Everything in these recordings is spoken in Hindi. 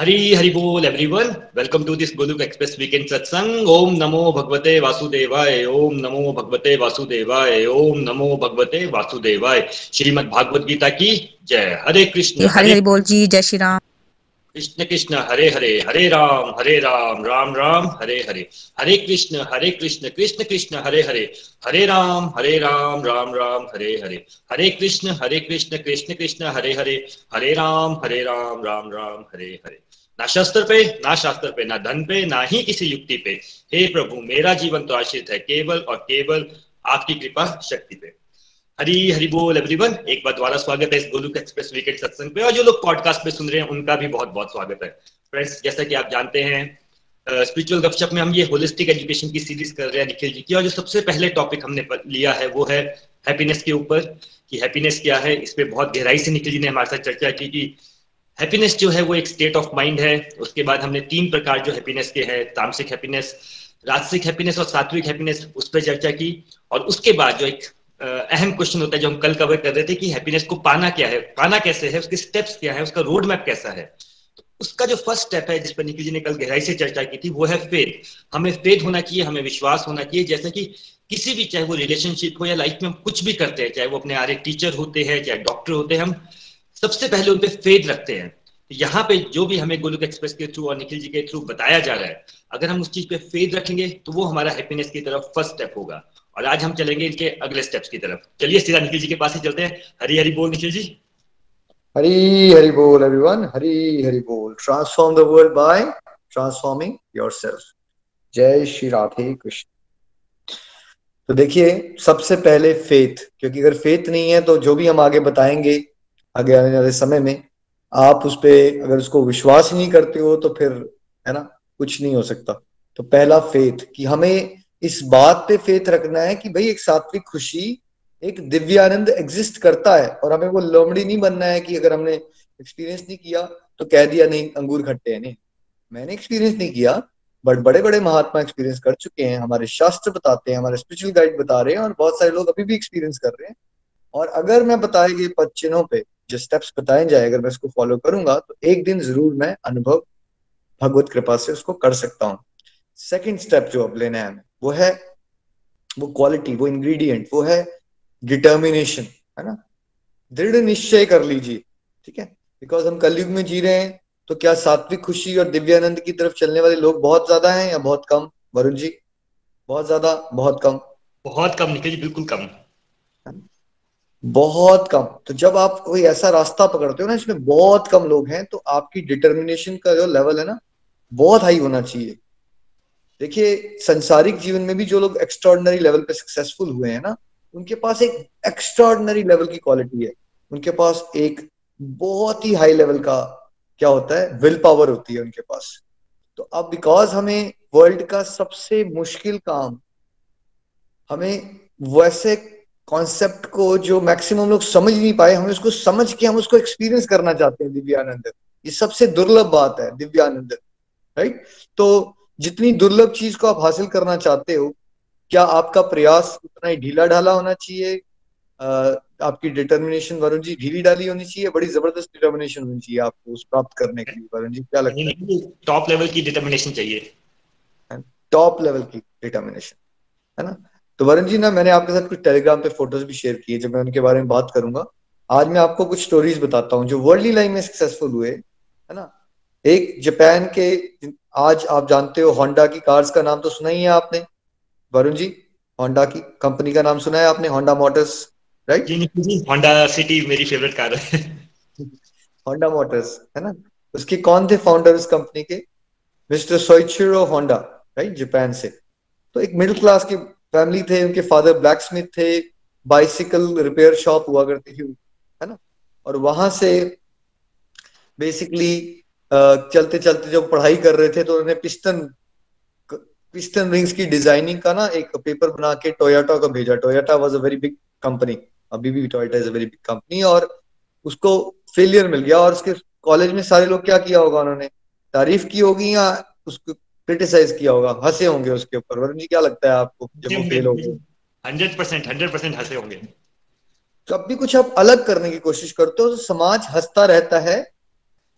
हरी हरि बोल everyone welcome to this Golok express weekend satsang ओम नमो भगवते वासुदेवाय ओम नमो भगवते वासुदेवाय ओम नमो भगवते वासुदेवाय. श्रीमद् भागवत गीता की जय. हरे कृष्ण हरे हरि बोल जी जय श्री राम. कृष्ण कृष्ण हरे हरे हरे राम हरे राम राम राम हरे हरे. हरे कृष्ण हरे कृष्ण कृष्ण कृष्ण हरे हरे. हरे राम हरे राम राम राम हरे हरे. हरे कृष्ण हरे कृष्ण कृष्ण कृष्ण हरे हरे. हरे राम हरे राम राम राम हरे हरे. ना शस्त्र पे, ना शास्त्र पे, ना धन पे, ना ही किसी युक्ति पे। हे प्रभु, मेरा जीवन तो आश्रित है केवल और केवल आपकी कृपा शक्ति पे। हरी हरी बोल एवरीवन एक बार दोबारा स्वागत है इस गोलुक एक्सप्रेस वीकेंड सत्संग पे, और जो लोग पॉडकास्ट पे सुन रहे हैं, उनका भी बहुत बहुत स्वागत है। फ्रेंड्स जैसा कि आप जानते हैं स्पिरिचुअल गपशप में हम ये होलिस्टिक एजुकेशन की सीरीज़ कर रहे हैं निखिल जी की, और जो सबसे पहले टॉपिक हमने लिया है, वो है हैप्पीनेस के ऊपर, कि हैप्पीनेस क्या है, इस पे बहुत गहराई से निखिल जी ने हमारे साथ चर्चा की कि हैप्पीनेस जो है वो एक स्टेट ऑफ़ माइंड है। उसके बाद हमने तीन प्रकार जो हैप्पीनेस के हैं, तामसिक हैप्पीनेस राजसिक हैप्पीनेस और सात्विक हैप्पीनेस उस पर चर्चा की। और उसके बाद जो एक अहम क्वेश्चन होता है जो हम कल कवर कर रहे थे कि हैप्पीनेस को पाना क्या है, पाना कैसे है, उसके स्टेप्स क्या है, उसका रोड मैप कैसा है। तो उसका जो फ़र्स्ट स्टेप है, जिस पर निखिल जी ने कल गहराई से चर्चा की थी, वो है फेथ हमें फेथ होना चाहिए, हमें विश्वास होना चाहिए, जैसे कि किसी भी, चाहे वो रिलेशनशिप हो या लाइफ में हम कुछ भी करते हैं, चाहे वो अपने आरे टीचर होते हैं, चाहे डॉक्टर होते हैं, हम सबसे पहले उन पर फेथ रखते हैं। यहाँ पे जो भी हमें गोलुक एक्सप्रेस के थ्रू और निखिल जी के थ्रू बताया जा रहा है, अगर हम उस चीज़ पे फेद रखेंगे तो वो हमारा हैप्पीनेस की तरफ़ फ़र्स्ट स्टेप होगा। और आज हम चलेंगे इनके अगले स्टेप्स की तरफ़। चलिए सीधा निखिल जी के पास ही चलते हैं। हरी हरी बोल निखिल जी। हरी हरी बोल एवरीवन हरी हरी बोल। Transform the world by transforming yourself जय श्री राधे कृष्ण। तो देखिए, सबसे पहले फेथ क्योंकि अगर फेथ नहीं है तो जो भी हम आगे बताएँगे आगे आने वाले समय में आप उस पर अगर उसको विश्वास ही नहीं करते हो तो फिर, है ना, कुछ नहीं हो सकता। तो पहला फेथ कि हमें इस बात पे फेथ रखना है कि भाई एक सात्विक खुशी, एक दिव्यानंद एग्जिस्ट करता है और हमें वो लोमड़ी नहीं बनना है कि अगर हमने एक्सपीरियंस नहीं किया तो कह दिया नहीं, अंगूर खट्टे हैं, नहीं। मैंने एक्सपीरियंस नहीं किया बट बड़े बड़े महात्मा एक्सपीरियंस कर चुके हैं, हमारे शास्त्र बताते हैं, हमारे स्पिरिचुअल गाइड बता रहे हैं और बहुत सारे लोग अभी भी एक्सपीरियंस कर रहे हैं। और अगर मैं बताए गए पद चिन्हों पे जो स्टेप्स बताए जाए, अगर मैं उसको फॉलो करूँगा तो एक दिन ज़रूर मैं अनुभव, भगवत कृपा से उसको कर सकता हूँ। सेकेंड स्टेप जो अब लेना है, वो है, वो क्वालिटी वो इंग्रेडिएंट वो है डिटर्मिनेशन है ना? दृढ़ निश्चय कर लीजिए, ठीक है? बिकॉज़ हम कलयुग में जी रहे हैं तो क्या सात्विक खुशी और दिव्यानंद की तरफ़ चलने वाले लोग बहुत ज़्यादा हैं या बहुत कम? वरुण जी, बहुत ज़्यादा, बहुत कम। बहुत कम निकल जी, बिल्कुल कम। बहुत कम। तो जब आप कोई ऐसा रास्ता पकड़ते हो ना इसमें बहुत कम लोग हैं तो आपकी डिटर्मिनेशन का जो लेवल है ना, बहुत हाई होना चाहिए। देखिए, संसारिक जीवन में भी जो लोग एक्स्ट्रॉर्डनरी लेवल पे सक्सेसफुल हुए हैं ना, उनके पास एक एक्स्ट्रॉर्डनरी लेवल की क्वालिटी है। उनके पास एक बहुत ही हाई लेवल का क्या होता है विल पावर होती है उनके पास। तो अब बिकॉज़ हमें वर्ल्ड का सबसे मुश्किल काम, हमें वैसे कॉन्सेप्ट को जो मैक्सिमम लोग समझ नहीं पाए हमें उसको समझ के हम उसको एक्सपीरियंस करना चाहते हैं दिव्यानंद। ये सबसे दुर्लभ बात है दिव्यानंद राइट तो जितनी दुर्लभ चीज़ को आप हासिल करना चाहते हो क्या आपका प्रयास उतना ही ढीला ढाला होना चाहिए? आपकी डिटर्मिनेशन वरुण जी ढीली डाली होनी चाहिए बड़ी ज़बरदस्त डिटर्मिनेशन होनी चाहिए आपको उस प्राप्त करने के लिए वरुण जी क्या लगता है? टॉप लेवल की डिटर्मिनेशन चाहिए। टॉप लेवल की डिटर्मिनेशन है ना? तो वरुण जी ना मैंने आपके साथ कुछ टेलीग्राम पे फ़ोटोज़ भी शेयर किए जब मैं उनके बारे में बात करूँगा। आज मैं आपको कुछ स्टोरीज बताता हूँ जो वर्ल्डली लाइन में सक्सेसफुल हुए है ना? एक जापान के आज आप जानते हो होंडा की कार्स का नाम तो सुना ही है आपने। वरुण जी होंडा की कंपनी का नाम सुना है आपने Honda Motors right Honda City मेरी फेवरेट कार है। होंडा मोटर्स है ना? उसके कौन थे फाउंडर उस कंपनी के? Mister Soichiro Honda right Japan से। तो एक मिडिल क्लास की फैमिली थे, उनके फादर ब्लैक स्मिथ थे बाइसिकल रिपेयर शॉप हुआ करती थी, है ना? और वहाँ से बेसिकली चलते चलते जब पढ़ाई कर रहे थे तो उन्होंने पिस्टन पिस्टन रिंग्स की डिज़ाइनिंग का ना एक पेपर बना के टोयोटा को भेजा। Toyota was a very big company अभी भी Toyota is a very big company और उसको फेलियर मिल गया और उसके कॉलेज में सारे लोग क्या किया होगा उन्होंने? तारीफ़ की होगी या उसको क्रिटिसाइज किया होगा हंसे होंगे उसके ऊपर। वरुण जी क्या लगता है आपको जब वो फेल हो गए हंड्रेड परसेंट हंड्रेड परसेंट हंसे होंगे। जब भी कुछ आप अलग करने की कोशिश करते हो तो समाज हंसता रहता है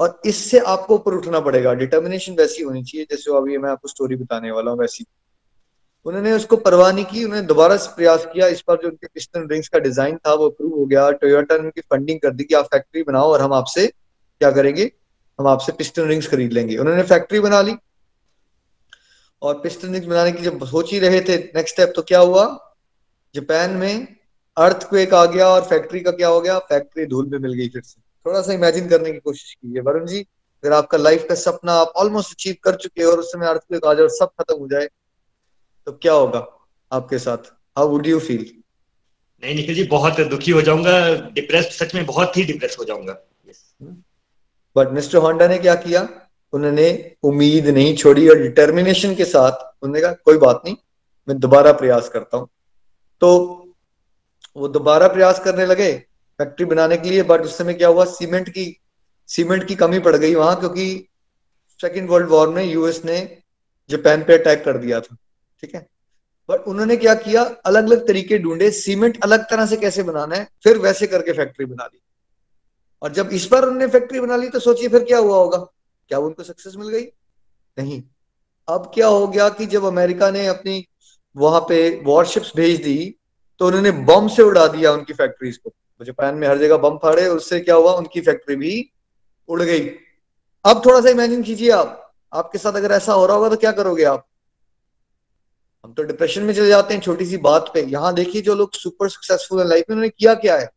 और इससे आपको ऊपर उठना पड़ेगा। डिटर्मिनेशन वैसी होनी चाहिए जैसे अभी मैं आपको स्टोरी बताने वाला हूँ वैसी। उन्होंने उसको परवाह नहीं की उन्होंने दोबारा प्रयास किया। इस बार जो उनके पिस्टन रिंग्स का डिज़ाइन था वो अप्रूव हो गया। टोयोटा ने उनकी फंडिंग कर दी कि आप फैक्ट्री बनाओ और हम आपसे क्या करेंगे? हम आपसे पिस्टन रिंग्स खरीद लेंगे। उन्होंने फैक्ट्री बना ली। और पिस्टन रिंग्स बनाने की जब सोच ही रहे थे नेक्स्ट स्टेप तो क्या हुआ? जापान में अर्थ क्वेक आ गया और फैक्ट्री का क्या हो गया? फैक्ट्री धूल में मिल गई फिर से। थोड़ा सा इमेजिन करने की कोशिश कीजिए वरुण जी अगर आपका लाइफ का सपना आप ऑलमोस्ट अचीव कर चुके और उस समय अर्थ क्वेक आ जाए और सब खत्म हो जाए तो क्या होगा आपके साथ? हाउ वुड यू फील नहीं निखिल जी बहुत दुखी हो जाऊँगा। डिप्रेस सच में बहुत ही डिप्रेस हो जाऊँगा। बट मिस्टर होंडा ने क्या किया? उन्होंने उम्मीद नहीं छोड़ी और डिटर्मिनेशन के साथ उन्होंने कहा, कोई बात नहीं, मैं दोबारा प्रयास करता हूँ। तो वो दोबारा प्रयास करने लगे फैक्ट्री बनाने के लिए बट उस समय क्या हुआ सीमेंट की सीमेंट की कमी पड़ गई वहाँ, क्योंकि सेकेंड वर्ल्ड वॉर में यूएस ने जापान पे अटैक कर दिया था, ठीक है? बट उन्होंने क्या किया अलग अलग तरीके ढूंढे सीमेंट अलग तरह से कैसे बनाना है, फिर वैसे करके फैक्ट्री बना ली। और जब इस बार उन्होंने फैक्ट्री बना ली तो सोचिए फिर क्या हुआ होगा? क्या उनको सक्सेस मिल गई? नहीं। अब क्या हो गया कि जब अमेरिका ने अपनी वहाँ पे वॉरशिप्स भेज दी तो उन्होंने बम से उड़ा दिया उनकी फैक्ट्रीज को। जापान में हर जगह बम फाड़े, उससे क्या हुआ? उनकी फैक्ट्री भी उड़ गई। अब थोड़ा सा इमेजिन कीजिए आप। आपके साथ अगर ऐसा हो रहा होगा तो क्या करोगे आप? हम तो डिप्रेशन में चले जाते हैं, छोटी सी बात पे। यहाँ देखिए जो लोग सुपर सक्सेसफुल है लाइफ में, उन्होंने किया क्या है?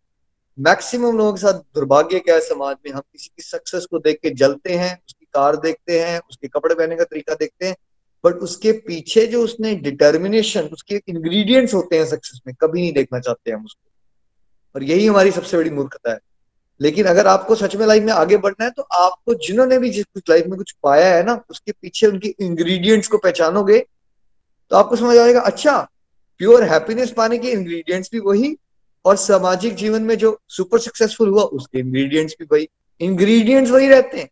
मैक्सिमम लोगों के साथ दुर्भाग्य क्या है समाज में? हम किसी की सक्सेस को देख के जलते हैं कार देखते हैं, उसके कपड़े पहनने का तरीका देखते हैं बट उसके पीछे जो उसने डिटर्मिनेशन उसके इंग्रेडिएंट्स होते हैं सक्सेस में, कभी नहीं देखना चाहते हम उसको। और यही हमारी सबसे बड़ी मूर्खता है। लेकिन अगर आपको सच में लाइफ में आगे बढ़ना है तो आपको जिन्होंने भी जिस कुछ लाइफ में कुछ पाया है ना, उसके पीछे उनके इंग्रेडिएंट्स को पहचानोगे तो आपको समझ आएगा अच्छा प्योर हैप्पीनेस पाने के इंग्रेडिएंट्स भी वही, और सामाजिक जीवन में जो सुपर सक्सेसफुल हुआ, उसके इंग्रेडिएंट्स भी वही। इंग्रेडिएंट्स वही रहते हैं।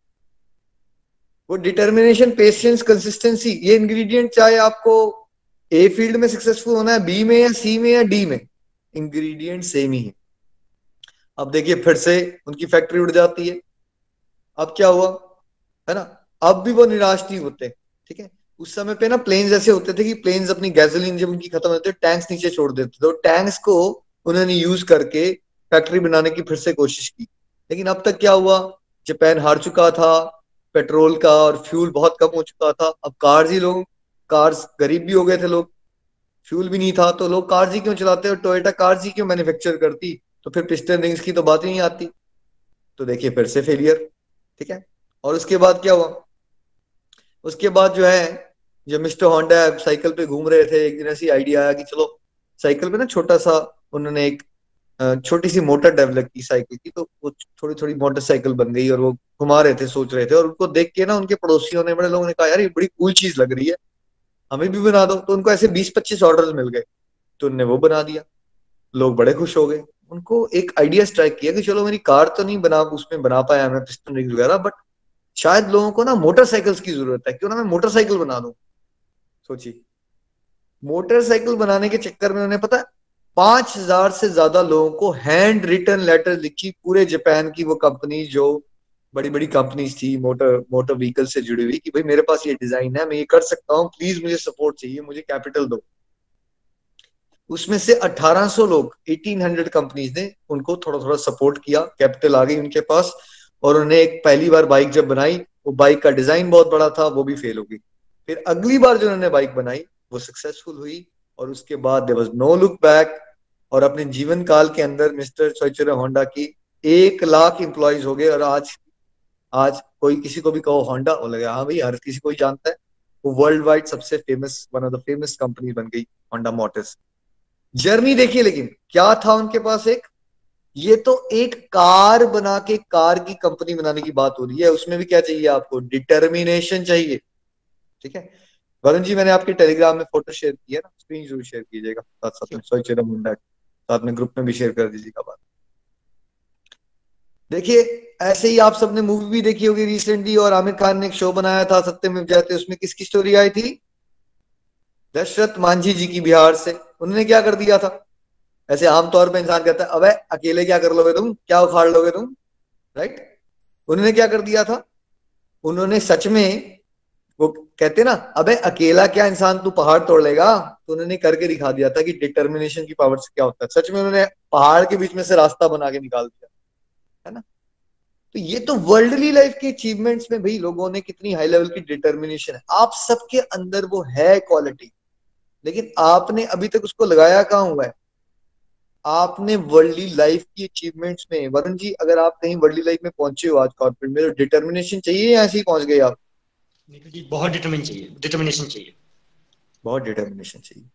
वो डिटर्मिनेशन पेशेंस कंसिस्टेंसी ये इंग्रेडिएंट चाहे आपको ए फ़ील्ड में सक्सेसफुल होना है बी में या सी में या डी में इंग्रेडिएंट सेम ही है। अब देखिए, फिर से उनकी फैक्ट्री उड़ जाती है। अब क्या हुआ? है ना? अब भी वो निराश नहीं होते, ठीक है? उस समय पे ना प्लेन्स ऐसे होते थे कि प्लेन्स अपनी गैसोलीन जब उनकी खत्म होती टैंक्स नीचे छोड़ देते थे। तो टैंक्स को उन्होंने यूज़ करके फैक्ट्री बनाने की फिर से कोशिश की। लेकिन अब तक क्या हुआ? जापान हार चुका था पेट्रोल का और फ्यूल बहुत कम हो चुका था। अब कार्स ही लोग कार्स गरीब भी हो गए थे लोग। फ्यूल भी नहीं था तो लोग कार्स ही क्यों चलाते और टोयोटा कार्स ही क्यों मैन्युफैक्चर करती? तो फिर पिस्टन रिंग्स की तो बात ही नहीं आती। तो देखिए, फिर से फेलियर ठीक है? और उसके बाद क्या हुआ? उसके बाद जो है, जब मिस्टर होंडा साइकिल पे घूम रहे थे, एक दिन ऐसी आइडिया आया कि चलो, साइकिल पे ना छोटा सा उन्होंने एक छोटी सी मोटर डेवलप की साइकिल की तो वो थोड़ी थोड़ी मोटरसाइकिल बन गई और वो घुमा रहे थे, सोच रहे थे और उनको देख के ना उनके पड़ोसियों ने, बड़े लोगों ने कहा, यार, ये बड़ी कूल चीज़ लग रही है, हमें भी बना दो। तो उनको ऐसे बीस पच्चीस ऑर्डर मिल गए तो उनने वो बना दिया। लोग बड़े खुश हो गए। उनको एक आइडिया स्ट्राइक किया कि चलो, मेरी कार तो नहीं बना, उसमें बना पाया मैं पिस्टन रिंग वगैरह बट शायद लोगों को ना मोटरसाइकिल्स की ज़रूरत है, क्यों ना मैं मोटरसाइकिल बना दू? सोचिए। मोटरसाइकिल बनाने के चक्कर में उन्हें पता पाँच हज़ार से ज़्यादा लोगों को हैंड रिटर्न लेटर लिखी पूरे जापान की वो कंपनी जो बड़ी बड़ी कंपनीज़ थी मोटर मोटर व्हीकल से जुड़ी हुई कि भाई मेरे पास ये डिज़ाइन है, मैं ये कर सकता हूँ प्लीज़ मुझे सपोर्ट चाहिए, मुझे कैपिटल दो। उसमें से 1800 लोग 1800 कंपनीज़ ने उनको थोड़ा थोड़ा सपोर्ट किया कैपिटल आ गई उनके पास और उन्हें एक पहली बार बाइक जब बनाई, वो बाइक का डिज़ाइन बहुत बड़ा था, वो भी फेल हो गई। फिर अगली बार जो उन्होंने बाइक बनाई, वो सक्सेसफुल हुई। और उसके बाद there was no look back और अपने जीवन काल के अंदर मिस्टर सोचरा होंडा की एक लाख इंप्लॉइज हो गए और आज आज कोई किसी को भी कहो होंडा, वो लगे हाँ भाई, हर किसी को ही जानता है। वो वर्ल्ड वाइड सबसे famous one of the famous company बन गई होंडा मोटर्स जर्नी देखिए लेकिन, क्या था उनके पास एक? ये तो एक कार बना के, कार की कंपनी बनाने की बात हो रही है। उसमें भी क्या चाहिए आपको? डिटर्मिनेशन चाहिए। ठीक है? वरुण जी मैंने आपके टेलीग्राम में फ़ोटो शेयर किया ना स्क्रीन ज़रूर शेयर कीजिएगा। साथ साथ में सोई मुंडा साथ में ग्रुप में भी शेयर कर दीजिएगा बात। देखिए ऐसे ही आप सबने मूवी भी देखी होगी रिसेंटली और आमिर खान ने एक शो बनाया था सत्यम जाते उसमें किसकी स्टोरी आई थी? दशरथ मांझी जी की बिहार से। उन्होंने क्या कर दिया था? ऐसे आमतौर पर इंसान कहता है अबे अकेले क्या कर लोगे तुम? क्या उखाड़ लोगे तुम? राइट उन्होंने क्या कर दिया था? उन्होंने सच में वो कहते ना, अबे, अकेला क्या इंसान तू पहाड़ तोड़ लेगा? तो उन्होंने करके दिखा दिया था कि डिटर्मिनेशन की पावर से क्या होता है। सच में उन्होंने पहाड़ के बीच में से रास्ता बना के निकाल दिया, है ना? तो ये तो वर्ल्डली लाइफ के अचीवमेंट्स में भाई लोगों ने कितनी हाई लेवल की डिटर्मिनेशन है। आप सबके अंदर वो है क्वालिटी लेकिन आपने अभी तक उसको लगाया कहाँ हुआ है? आपने वर्ल्डली लाइफ की अचीवमेंट्स में। वरुण जी, अगर आप कहीं वर्ल्डली लाइफ में पहुँचे हो आज कॉर्पोरेट में तो डिटर्मिनेशन चाहिए या ऐसे ही पहुँच गए आप? बहुत डिटर्मिनेशन चाहिए।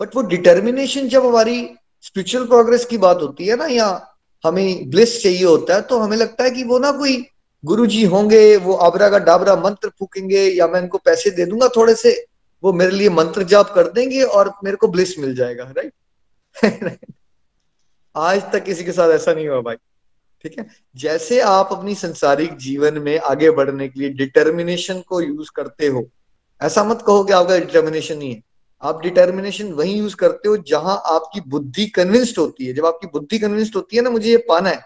बट वो डिटर्मिनेशन जब हमारी स्पिरिचुअल प्रोग्रेस की बात होती है ना, या हमें ब्लिस चाहिए होता है तो हमें लगता है कि वो ना कोई गुरु जी होंगे, वो आबरा का डाबरा मंत्र फूकेंगे, या मैं इनको पैसे दे दूँगा, थोड़े से वो मेरे लिए मंत्र जाप कर देंगे और मेरे को ब्लिस मिल जाएगा राइट आज तक किसी के साथ ऐसा नहीं हुआ भाई। ठीक है? जैसे आप अपनी संसारिक जीवन में आगे बढ़ने के लिए डिटर्मिनेशन को यूज़ करते हो, ऐसा मत कहो कि आपका डिटर्मिनेशन नहीं है। आप डिटर्मिनेशन वही यूज़ करते हो जहाँ आपकी बुद्धि कन्विंस्ड होती है। जब आपकी बुद्धि कन्विंस्ड होती है ना, मुझे ये पाना है।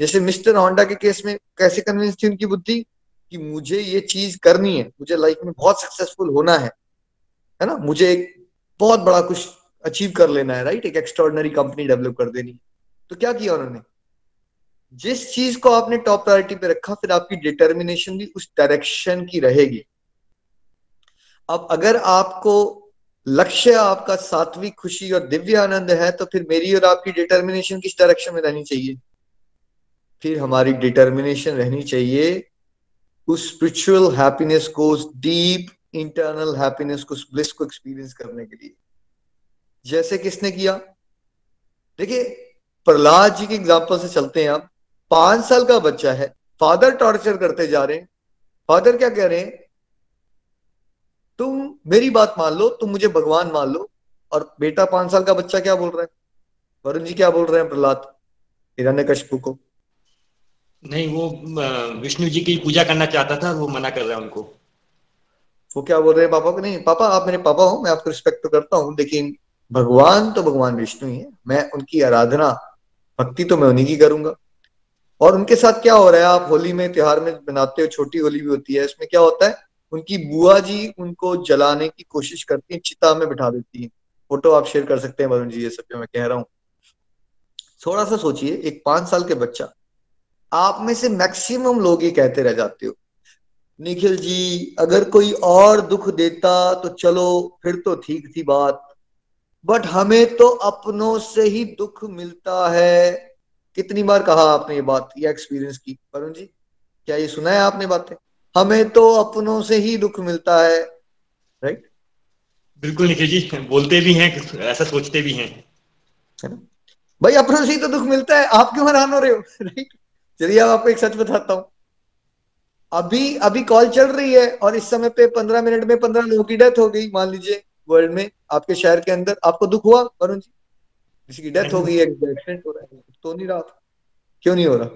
जैसे मिस्टर होंडा के केस में कैसे कन्विंस थी उनकी बुद्धि? कि मुझे ये चीज़ करनी है, मुझे लाइफ में बहुत सक्सेसफुल होना है है ना? मुझे एक बहुत बड़ा कुछ अचीव कर लेना है राइट एक एक्स्ट्रॉर्डनरी कंपनी डेवलप कर देनी है। तो क्या किया उन्होंने? जिस चीज़ को आपने टॉप प्रायोरिटी पे रखा, फिर आपकी डिटर्मिनेशन भी उस डायरेक्शन की रहेगी। अब अगर आपको लक्ष्य, आपका सात्विक खुशी और दिव्य आनंद है तो फिर मेरी और आपकी डिटर्मिनेशन किस डायरेक्शन में रहनी चाहिए? फिर हमारी डिटर्मिनेशन रहनी चाहिए उस स्पिरिचुअल हैप्पीनेस को, उस डीप इंटरनल हैप्पीनेस को ब्लिस को एक्सपीरियंस करने के लिए। जैसे किसने किया? देखिए, प्रहलाद जी के एग्ज़ाम्पल से चलते हैं आप। पाँच साल का बच्चा है। फादर टॉर्चर करते जा रहे हैं। फादर क्या कह रहे हैं? तुम मेरी बात मान लो तुम मुझे भगवान मान लो और बेटा पाँच साल का बच्चा क्या बोल रहा है? वरुण जी क्या बोल रहे हैं प्रहलाद? हिरण्य कशपू को। नहीं वो विष्णु जी की पूजा करना चाहता था वो मना कर रहा है उनको। वो क्या बोल रहे हैं पापा को? नहीं पापा आप मेरे पापा हो मैं आपको रिस्पेक्ट तो करता हूँ लेकिन भगवान तो भगवान विष्णु ही है। मैं उनकी आराधना भक्ति तो मैं उन्हीं की करूँगा। और उनके साथ क्या हो रहा है? आप होली में, त्योहार में बनाते हो, छोटी होली भी होती है, इसमें क्या होता है? उनकी बुआ जी उनको जलाने की कोशिश करती है, चिता में बिठा देती है। फ़ोटो आप शेयर कर सकते हैं, वरुण जी, ये सब जो मैं कह रहा हूँ। थोड़ा सा सोचिए, एक पाँच साल के बच्चा, आप में से मैक्सिमम लोग ये कहते रह जाते हो, निखिल जी, अगर कोई और दुख देता तो चलो, फिर तो ठीक थी बात, बट हमें तो अपनों से ही दुख मिलता है। कितनी बार कहा आपने ये बात ये एक्सपीरियंस की? वरुण जी क्या ये सुना है आपने बातें? हमें तो अपनों से ही दुख मिलता है राइट बिल्कुल निखिल जी बोलते भी हैं ऐसा सोचते भी हैं। है ना? भाई अपनों से ही तो दुख मिलता है। आप क्यों हैरान हो रहे हो? राइट चलिए अब आपको एक सच बताता हूँ। अभी अभी कॉल चल रही है और इस समय पे पंद्रह मिनट में पंद्रह लोगों की डेथ हो गई मान लीजिए वर्ल्ड में आपके शहर के अंदर। आपको दुख हुआ वरुण जी? किसी की डेथ हो गई है एक्सीडेंट हो रहा है। तो नहीं रहा क्यों नहीं हो रहा?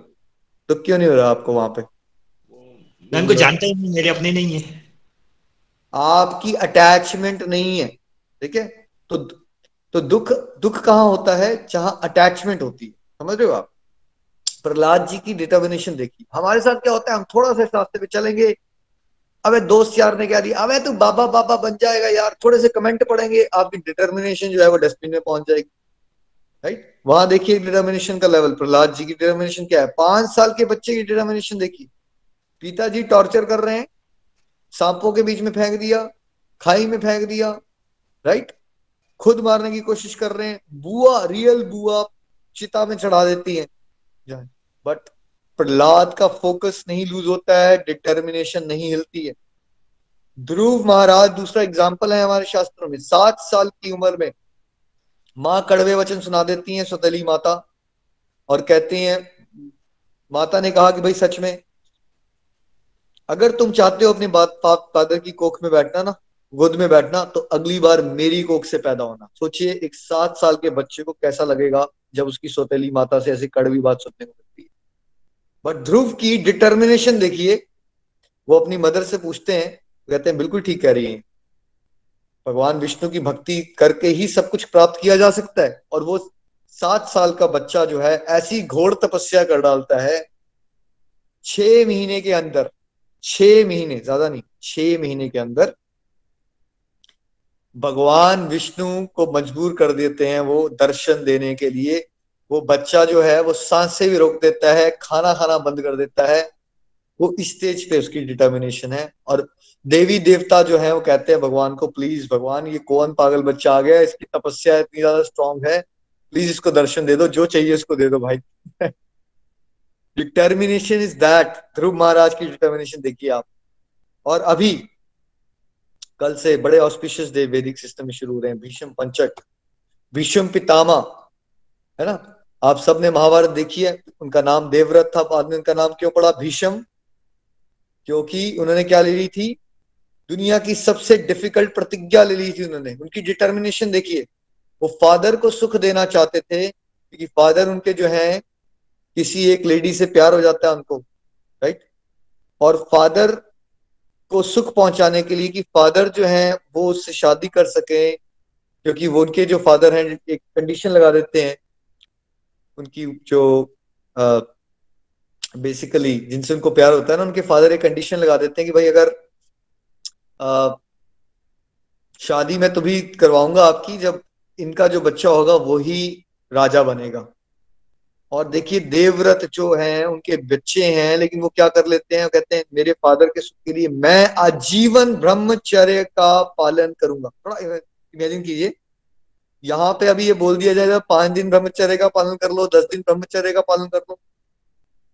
दुख क्यों नहीं हो रहा आपको वहाँ पे? मैं उनको जानता ही नहीं मेरे अपने नहीं है। आपकी अटैचमेंट नहीं है ठीक है? तो तो दुख दुख कहाँ होता है? जहाँ अटैचमेंट होती है। समझ रहे हो आप? प्रहलाद जी की डिटर्मिनेशन देखी हमारे साथ क्या होता है? हम थोड़ा सा रास्ते पे चलेंगे। अबे दोस्त यार ने क्या दिया? अबे तू बाबा बाबा बन जाएगा यार। थोड़े से कमेंट पढ़ेंगे आपकी डिटर्मिनेशन जो है वो डस्टबिन में पहुँच जाएगी। राइट वहाँ देखिए डिटर्मिनेशन का लेवल प्रहलाद जी की डिटर्मिनेशन क्या है? पाँच साल के बच्चे की डिटर्मिनेशन देखिए पिताजी टॉर्चर कर रहे हैं, सांपों के बीच में फेंक दिया, खाई में फेंक दिया राइट खुद मारने की कोशिश कर रहे हैं। बुआ रियल बुआ चिता में चढ़ा देती है। बट प्रहलाद का फोकस नहीं लूज होता है डिटर्मिनेशन नहीं हिलती है। ध्रुव महाराज दूसरा एग्ज़ाम्पल है हमारे शास्त्रों में। सात साल की उम्र में माँ कड़वे वचन सुना देती हैं सुतली माता। और कहती हैं, माता ने कहा कि भाई सच में, अगर तुम चाहते हो अपने फादर की कोख में बैठना ना, गोद में बैठना तो अगली बार मेरी कोख से पैदा होना। सोचिए, एक सात साल के बच्चे को कैसा लगेगा जब उसकी सोतेली माता से ऐसी कड़वी बात सुनने को मिलती है। बट ध्रुव की डिटर्मिनेशन देखिए, वो अपनी मदर से पूछते हैं, कहते हैं, बिल्कुल ठीक कह रही हैं। भगवान विष्णु की भक्ति करके ही सब कुछ प्राप्त किया जा सकता है। और वो सात साल का बच्चा जो है, ऐसी घोर तपस्या कर डालता है, छह महीने के अंदर, छह महीने, ज़्यादा नहीं, छह महीने के अंदर भगवान विष्णु को मजबूर कर देते हैं वो दर्शन देने के लिए। वो बच्चा जो है, वो साँसें भी रोक देता है, खाना खाना बंद कर देता है। वो स्टेज पे उसकी डिटर्मिनेशन है। और देवी देवता जो है, वो कहते हैं, भगवान को प्लीज़ भगवान, ये कौन पागल बच्चा आ गया इसकी तपस्या इतनी ज़्यादा स्ट्रांग है। प्लीज़ इसको दर्शन दे दो, जो चाहिए उसको दे दो भाई। Determination is that Dhruv Maharaj की डिटर्मिनेशन देखिए आप। और अभी कल से बड़े ऑस्पिशियस डे वैदिक सिस्टम में शुरू हो रहे हैं। भीष्म पंचक, भीष्म पितामा है ना? आप सबने महाभारत देखी है। उनका नाम देवव्रत था, बाद में उनका नाम क्यों पड़ा? भीष्म। क्योंकि उन्होंने क्या ले ली थी? दुनिया की सबसे डिफ़िकल्ट प्रतिज्ञा ले ली थी उन्होंने। उनकी डिटर्मिनेशन देखिए, वो फादर को सुख देना चाहते थे, क्योंकि फादर उनके जो है, किसी एक लेडी से प्यार हो जाता है उनको राइट और फादर को सुख पहुँचाने के लिए कि फादर जो है, वो उससे शादी कर सके, क्योंकि वो उनके जो फादर हैं, एक कंडीशन लगा देते हैं, उनकी जो बेसिकली जिनसे उनको प्यार होता है ना, उनके फादर एक कंडीशन लगा देते हैं कि भाई अगर शादी मैं तभी करवाऊँगा आपकी जब इनका जो बच्चा होगा वो ही राजा बनेगा। और देखिए देवव्रत जो हैं, उनके बच्चे हैं, लेकिन वो क्या कर लेते हैं? कहते हैं, मेरे फादर के सुख के लिए मैं आजीवन ब्रह्मचर्य का पालन करूँगा। थोड़ा इमेजिन कीजिए। यहाँ पे अभी ये बोल दिया जाएगा, पाँच दिन ब्रह्मचर्य का पालन कर लो, दस दिन ब्रह्मचर्य का पालन कर लो।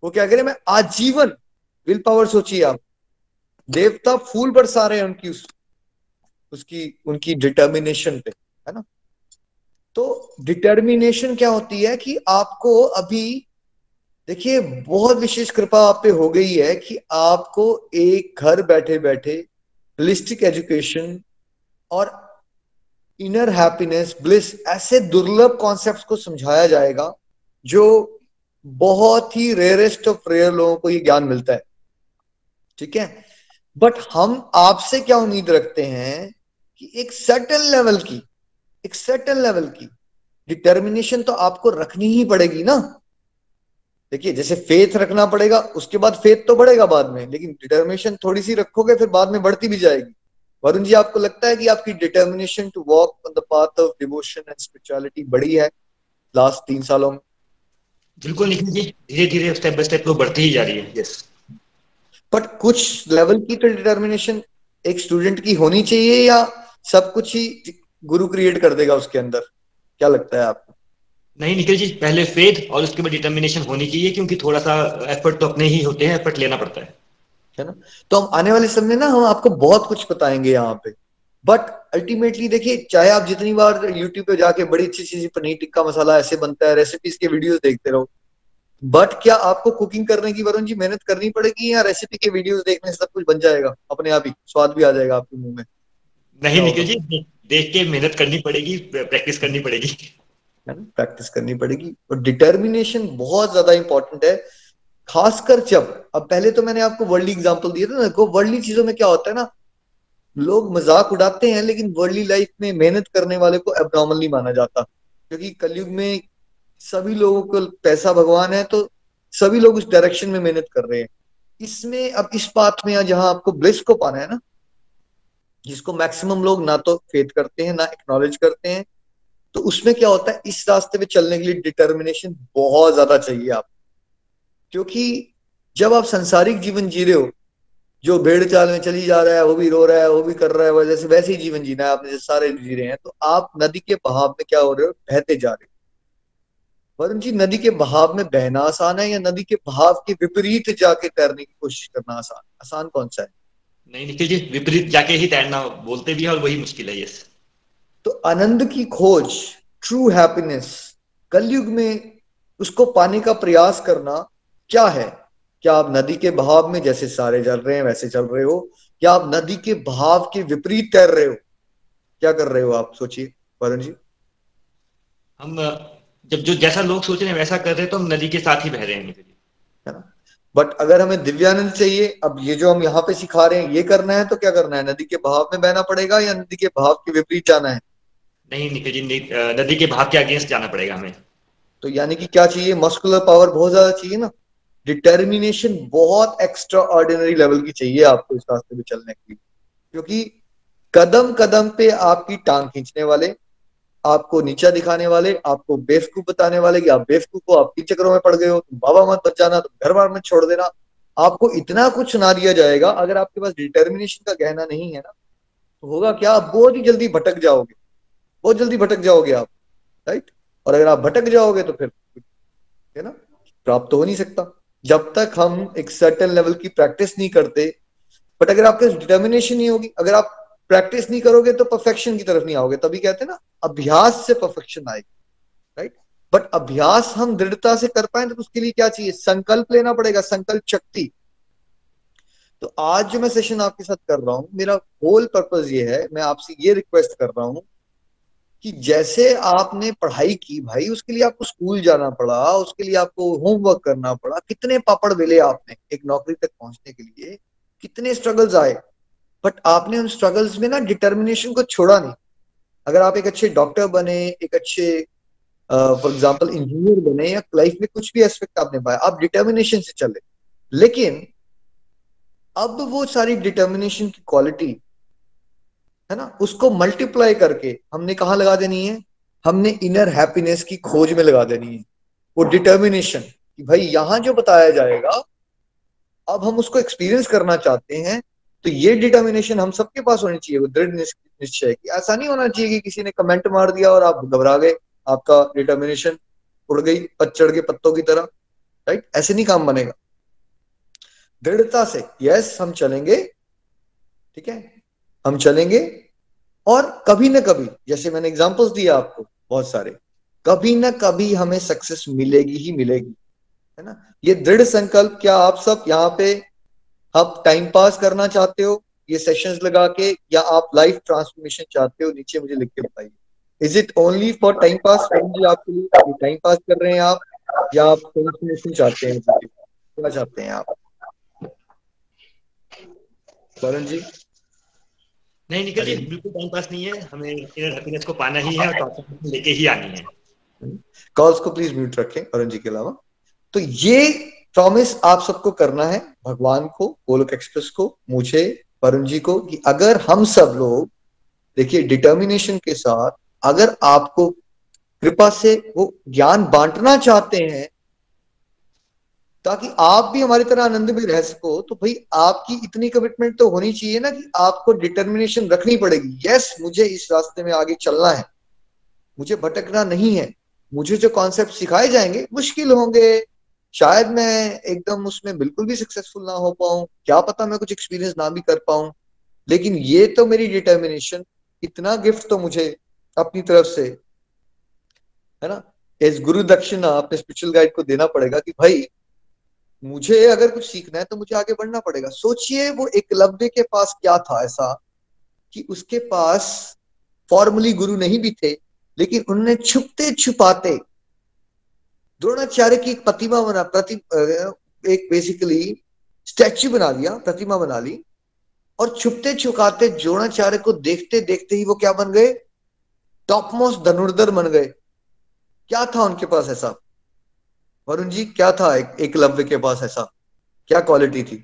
वो क्या करें? मैं आजीवन विल पावर सोचिए आप। देवता फूल बरसा रहे हैं उनकी उस, उसकी उनकी डिटर्मिनेशन पे है ना? तो डिटर्मिनेशन क्या होती है कि आपको अभी देखिए बहुत विशेष कृपा आप पे हो गई है कि आपको एक घर बैठे बैठे होलिस्टिक एजुकेशन और इनर हैप्पीनेस ब्लिस ऐसे दुर्लभ कॉन्सेप्ट्स को समझाया जाएगा जो बहुत ही रेयरेस्ट ऑफ़ रेयर लोगों को ये ज्ञान मिलता है। ठीक है? बट हम आपसे क्या उम्मीद रखते हैं कि एक सर्टन लेवल की, एक सर्टन लेवल की डिटर्मिनेशन तो आपको रखनी ही पड़ेगी ना? देखिए, जैसे फेथ रखना पड़ेगा, उसके बाद फेथ तो बढ़ेगा बाद में, लेकिन डिटर्मिनेशन थोड़ी सी रखोगे, फिर बाद में बढ़ती भी जाएगी। वरुण जी, आपको लगता है कि आपकी determination to walk on the path of devotion and spirituality बढ़ी है? लास्ट तीन सालों में। बिल्कुल निखिल जी धीरे धीरे स्टेप बाय स्टेप वो बढ़ती ही जा रही है। यस बट कुछ लेवल की तो डिटर्मिनेशन एक स्टूडेंट की होनी चाहिए या सब कुछ ही गुरु क्रिएट कर देगा उसके अंदर? क्या लगता है आपको? नहीं निखिल जी पहले फेथ और उसके बाद डिटर्मिनेशन होनी चाहिए क्योंकि थोड़ा सा एफर्ट तो अपने ही होते हैं एफर्ट लेना पड़ता है। है ना? तो हम आने वाले समय ना हम आपको बहुत कुछ बताएँगे यहाँ पे। बट अल्टीमेटली देखिए चाहे आप जितनी बार यूट्यूब पे जाके बड़ी अच्छी चीज़ पनीर टिक्का मसाला ऐसे बनता है रेसिपीज़ के वीडियोस देखते रहो। बट क्या आपको कुकिंग करने की वरुण जी मेहनत करनी पड़ेगी या रेसिपी के वीडियोस देखने से सब कुछ बन जाएगा? अपने आप ही स्वाद भी आ जाएगा आपके मुँह में। नहीं निखिल जी देख के मेहनत करनी पड़ेगी प्रैक्टिस करनी पड़ेगी। प्रैक्टिस करनी पड़ेगी। और डिटर्मिनेशन बहुत ज़्यादा इंपॉर्टेंट है। खासकर जब अब पहले तो मैंने आपको वर्ल्डली एग्जांपल दिया था ना देखो वर्ल्डली चीज़ों में क्या होता है ना लोग मज़ाक उड़ाते हैं, लेकिन वर्ल्डली लाइफ में मेहनत करने वाले को एबनॉर्मल नहीं माना जाता। क्योंकि कलयुग में सभी लोगों को पैसा भगवान है तो सभी लोग उस डायरेक्शन में मेहनत कर रहे हैं। इसमें, अब इस बात में जहाँ आपको ब्लिस को पाना है ना, जिसको मैक्सिमम लोग ना तो फेथ करते हैं, ना एक्नॉलेज करते हैं तो उसमें क्या होता है, इस रास्ते पे चलने के लिए डिटर्मिनेशन बहुत ज़्यादा चाहिए आप क्योंकि जब आप संसारिक जीवन जी रहे हो जो भेड़ चाल में चली जा रहा है वो भी रो रहा है वो भी कर रहा है वैसे वैसे ही जीवन जीना है आपने जैसे सारे जी रहे हैं। तो आप नदी के बहाव में क्या हो रहे हो? बहते जा रहे हो। वरुण जी नदी के बहाव में बहना आसान है या नदी के बहाव के विपरीत जाके तैरने की कोशिश करना आसान? आसान कौन सा है? नहीं निखिल जी विपरीत जाके ही तैरना बोलते भी है और वही मुश्किल है यस तो आनंद की खोज ट्रू हैप्पीनेस कलयुग में उसको पाने का प्रयास करना क्या है? क्या आप नदी के बहाव में जैसे सारे चल रहे हैं वैसे चल रहे हो? क्या आप नदी के बहाव के विपरीत तैर रहे हो? क्या कर रहे हो आप? सोचिए वरुण जी। हम जब जो जैसा लोग सोच रहे हैं वैसा कर रहे हैं तो हम नदी के साथ ही बह रहे हैं। है ना? बट अगर हमें दिव्यानंद चाहिए अब ये जो हम यहाँ पे सिखा रहे हैं ये करना है तो क्या करना है? नदी के बहाव में बहना पड़ेगा या नदी के बहाव के विपरीत जाना है? नहीं निखिल जी नदी के बहाव के अगेंस्ट जाना पड़ेगा हमें। तो यानी कि क्या चाहिए? मस्कुलर पावर बहुत ज़्यादा चाहिए ना? डिटर्मिनेशन बहुत एक्स्ट्रा ऑर्डिनरी लेवल की चाहिए आपको इस रास्ते पे चलने के लिए। क्योंकि कदम कदम पे आपकी टांग खींचने वाले, आपको नीचा दिखाने वाले, आपको बेवकूफ़ बताने वाले कि आप बेवकूफ़ हो, आप तीन चक्रों में पड़ गए हो, तुम बाबा मत बच जाना, तुम घर बार में छोड़ देना। आपको इतना कुछ सुना दिया जाएगा, अगर आपके पास डिटर्मिनेशन का गहना नहीं है ना तो होगा क्या? आप बहुत ही जल्दी भटक जाओगे। बहुत जल्दी भटक जाओगे आप राइट और अगर आप भटक जाओगे तो फिर, है ना? प्राप्त हो नहीं सकता। जब तक हम एक सर्टन लेवल की प्रैक्टिस नहीं करते बट अगर आपके डिटर्मिनेशन नहीं होगी, अगर आप प्रैक्टिस नहीं करोगे तो परफेक्शन की तरफ़ नहीं आओगे। तभी कहते हैं ना, अभ्यास से परफेक्शन आएगी राइट बट अभ्यास हम दृढ़ता से कर पाए तो उसके लिए क्या चाहिए? संकल्प लेना पड़ेगा, संकल्प शक्ति। तो आज जो मैं सेशन आपके साथ कर रहा हूँ, मेरा होल पर्पज ये है, मैं आपसे ये रिक्वेस्ट कर रहा हूँ कि जैसे आपने पढ़ाई की भाई, उसके लिए आपको स्कूल जाना पड़ा, उसके लिए आपको होमवर्क करना पड़ा, कितने पापड़ बेले आपने एक नौकरी तक पहुँचने के लिए, कितने स्ट्रगल्स आए। बट आपने उन स्ट्रगल्स में ना डिटर्मिनेशन को छोड़ा नहीं। अगर आप एक अच्छे डॉक्टर बने, एक अच्छे फॉर एग्ज़ाम्पल इंजीनियर बने या लाइफ में कुछ भी एस्पेक्ट आपने पाया, आप डिटर्मिनेशन से चले। लेकिन अब वो सारी डिटर्मिनेशन की क्वालिटी है ना? उसको मल्टीप्लाई करके, हमने कहा लगा देनी है? हमने इनर हैप्पीनेस की खोज में लगा देनी है। वो डिटर्मिनेशन कि भाई यहाँ जो बताया जाएगा, अब हम उसको एक्सपीरियंस करना चाहते हैं तो ये डिटर्मिनेशन हम सबके पास होनी चाहिए, वो दृढ़ निश्चय की। ऐसा नहीं होना चाहिए कि किसी ने कमेंट मार दिया और आप घबरा गए, आपका डिटर्मिनेशन उड़ गई पच्चड़ के पत्तों की तरह राइट ऐसे नहीं काम बनेगा। दृढ़ता से यस हम चलेंगे, ठीक है? हम चलेंगे और कभी ना कभी, जैसे मैंने एग्जांपल्स दिया आपको, बहुत सारे, कभी ना कभी हमें सक्सेस मिलेगी ही मिलेगी, है ना? ये दृढ़ संकल्प, क्या आप सब यहाँ पे आप टाइम पास करना चाहते हो? ये सेशंस लगा के, या आप लाइफ ट्रांसफॉर्मेशन चाहते हो? नीचे मुझे लिख के बताइए। Is it only for time pass जी आपके लिए? टाइम पास कर रहे हैं आप, या आप ट्रांसफॉर्मेशन चाहते हैं? क्या चाहते हैं आप? जी? नहीं निकल जी बिल्कुल टाइम पास नहीं है। हमें इनर हैप्पीनेस को पाना ही है और ट्रांसफॉर्मेशन लेके ही आनी है। कॉल्स को प्लीज़ म्यूट रखें वरुण जी के अलावा। तो ये प्रॉमिस आप सबको करना है भगवान को गोलक एक्सप्रेस को मुझे वरुण जी को कि अगर हम सब लोग देखिए डिटर्मिनेशन के साथ अगर आपको कृपा से वो ज्ञान बांटना चाहते हैं ताकि आप भी हमारी तरह आनंद में रह सको तो भाई आपकी इतनी कमिटमेंट तो होनी चाहिए ना कि आपको डिटर्मिनेशन रखनी पड़ेगी। यस मुझे इस रास्ते में आगे चलना है। मुझे भटकना नहीं है। मुझे जो कॉन्सेप्ट सिखाए जाएँगे, मुश्किल होंगे। शायद मैं एकदम उसमें बिल्कुल भी सक्सेसफुल ना हो पाऊँ। क्या पता मैं कुछ एक्सपीरियंस ना भी कर पाऊँ। लेकिन ये तो मेरी डिटर्मिनेशन इतना गिफ्ट तो मुझे अपनी तरफ़ से, है ना? एज गुरु दक्षिणा अपने स्पिरिचुअल गाइड को देना पड़ेगा कि भाई मुझे अगर कुछ सीखना है तो मुझे आगे बढ़ना पड़ेगा। सोचिए वो एकलव्य के पास क्या था ऐसा कि उसके पास फॉर्मली गुरु नहीं भी थे, लेकिन उनने छुपते छुपाते द्रोणाचार्य की एक प्रतिमा बना, प्रति एक बेसिकली स्टैच्यू बना लिया, प्रतिमा बना ली, और छुपते छुपाते द्रोणाचार्य को देखते देखते ही वो क्या बन गए? टॉप मोस्ट धनुर्धर बन गए। क्या था उनके पास ऐसा? वरुण जी क्या था एक एकलव्य के पास ऐसा? क्या क्वालिटी थी?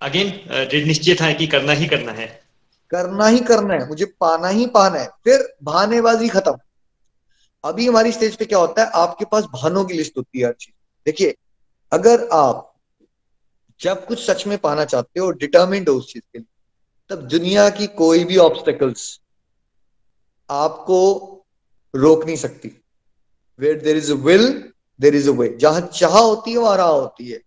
अगेन दृढ़ निश्चय था कि करना ही करना है। करना ही करना है मुझे पाना ही पाना है। फिर बहानेबाजी खत्म। अभी हमारी स्टेज पे क्या होता है आपके पास बहानों की लिस्ट होती है हर चीज़। देखिए अगर आप जब कुछ सच में पाना चाहते हो डिटर्मिंड हो उस चीज़ के लिए तब दुनिया की कोई भी ऑब्स्टेकल्स आपको रोक नहीं सकती। Where there is will there is a way जहाँ चाह होती है, वहाँ राह होती है।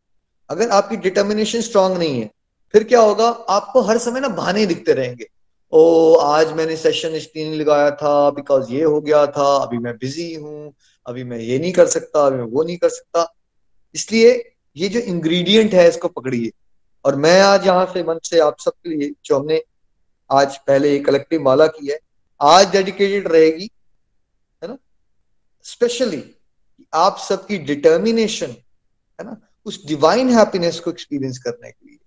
अगर आपकी डिटर्मिनेशन स्ट्रांग नहीं है, फिर क्या होगा? आपको हर समय ना बहाने दिखते रहेंगे। ओ, आज मैंने सेशन इसलिए नहीं लगाया था बिकॉज़ ये हो गया था, अभी मैं बिज़ी हूँ, अभी मैं ये नहीं कर सकता, अभी मैं वो नहीं कर सकता। इसलिए ये जो इंग्रेडिएंट है, इसको पकड़िए। और मैं आज यहाँ से मन से आप सबके लिए, जो हमने आज पहले ये कलेक्टिव माला की है, आज डेडिकेटेड रहेगी, है ना? स्पेशली आप सबकी डिटर्मिनेशन है ना उस डिवाइन हैप्पीनेस को एक्सपीरियंस करने के लिए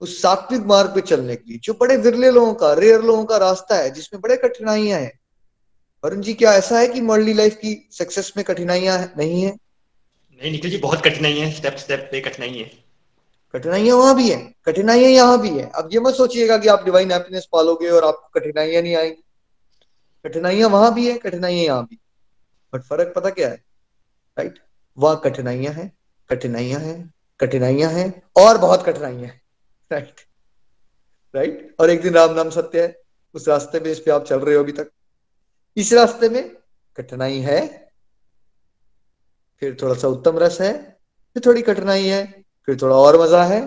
उस सात्विक मार्ग पे चलने के लिए जो बड़े विरले लोगों का रेयर लोगों का रास्ता है जिसमें बड़े कठिनाइयाँ हैं। वरुण जी क्या ऐसा है कि मर्ली लाइफ की सक्सेस में कठिनाइयाँ नहीं है? नहीं निखिल जी बहुत कठिनाई है स्टेप स्टेप पे कठिनाई है। कठिनाइयाँ वहाँ भी है कठिनाइयाँ यहाँ भी है। अब ये मत सोचिएगा कि आप डिवाइन हैप्पीनेस पालोगे और आपको कठिनाइयाँ नहीं आएँगी। कठिनाइयाँ वहाँ भी है कठिनाइयाँ यहाँ भी बट फ़र्क पता क्या है? राइट वहाँ कठिनाइयाँ हैं कठिनाइयाँ हैं कठिनाइयाँ हैं और बहुत कठिनाइयाँ हैं। राइट राइट और एक दिन राम नाम सत्य है, उस रास्ते में इस पे आप चल रहे हो अभी तक। इस रास्ते में कठिनाई है, फिर थोड़ा सा उत्तम रस है, फिर थोड़ी कठिनाई है, फिर थोड़ा और मज़ा है,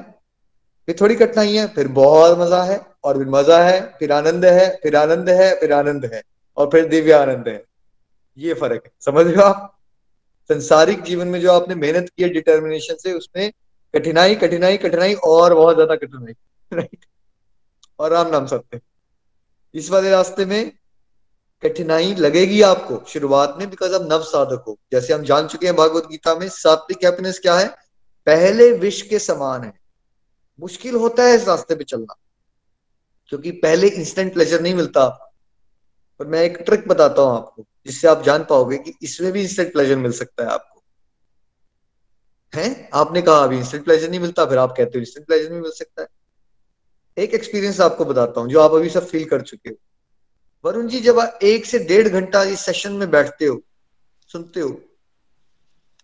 फिर थोड़ी कठिनाई है, फिर बहुत मज़ा है, और फिर मज़ा है, फिर आनंद है, फिर आनंद है, फिर आनंद है, और फिर दिव्य आनंद है। ये फ़र्क है। समझ रहे हो आप? संसारिक जीवन में जो आपने मेहनत की है डिटर्मिनेशन से, उसमें कठिनाई कठिनाई कठिनाई और बहुत ज़्यादा कठिनाई राइट और राम नाम सत्य। इस वाले रास्ते में कठिनाई लगेगी आपको, शुरुआत में बिकॉज़ आप नव साधक हो। जैसे हम जान चुके हैं भागवत गीता में, सात्विक हैप्पीनेस क्या है? पहले विष के समान है। मुश्किल होता है इस रास्ते पे चलना, क्योंकि पहले इंस्टेंट प्लेजर नहीं मिलता आपको। पर मैं एक ट्रिक बताता हूँ आपको। जिससे आप जान पाओगे कि इसमें भी इंस्टेंट प्लेजर मिल सकता है आपको। है? आपने कहा अभी इंस्टेंट प्लेजर नहीं मिलता, फिर आप कहते हो इंस्टेंट प्लेजर नहीं मिल सकता है। एक एक्सपीरियंस आपको बताता हूँ, जो आप अभी सब फील कर चुके हो। वरुण जी, जब आप एक से डेढ़ घंटा इस सेशन में बैठते हो, सुनते हो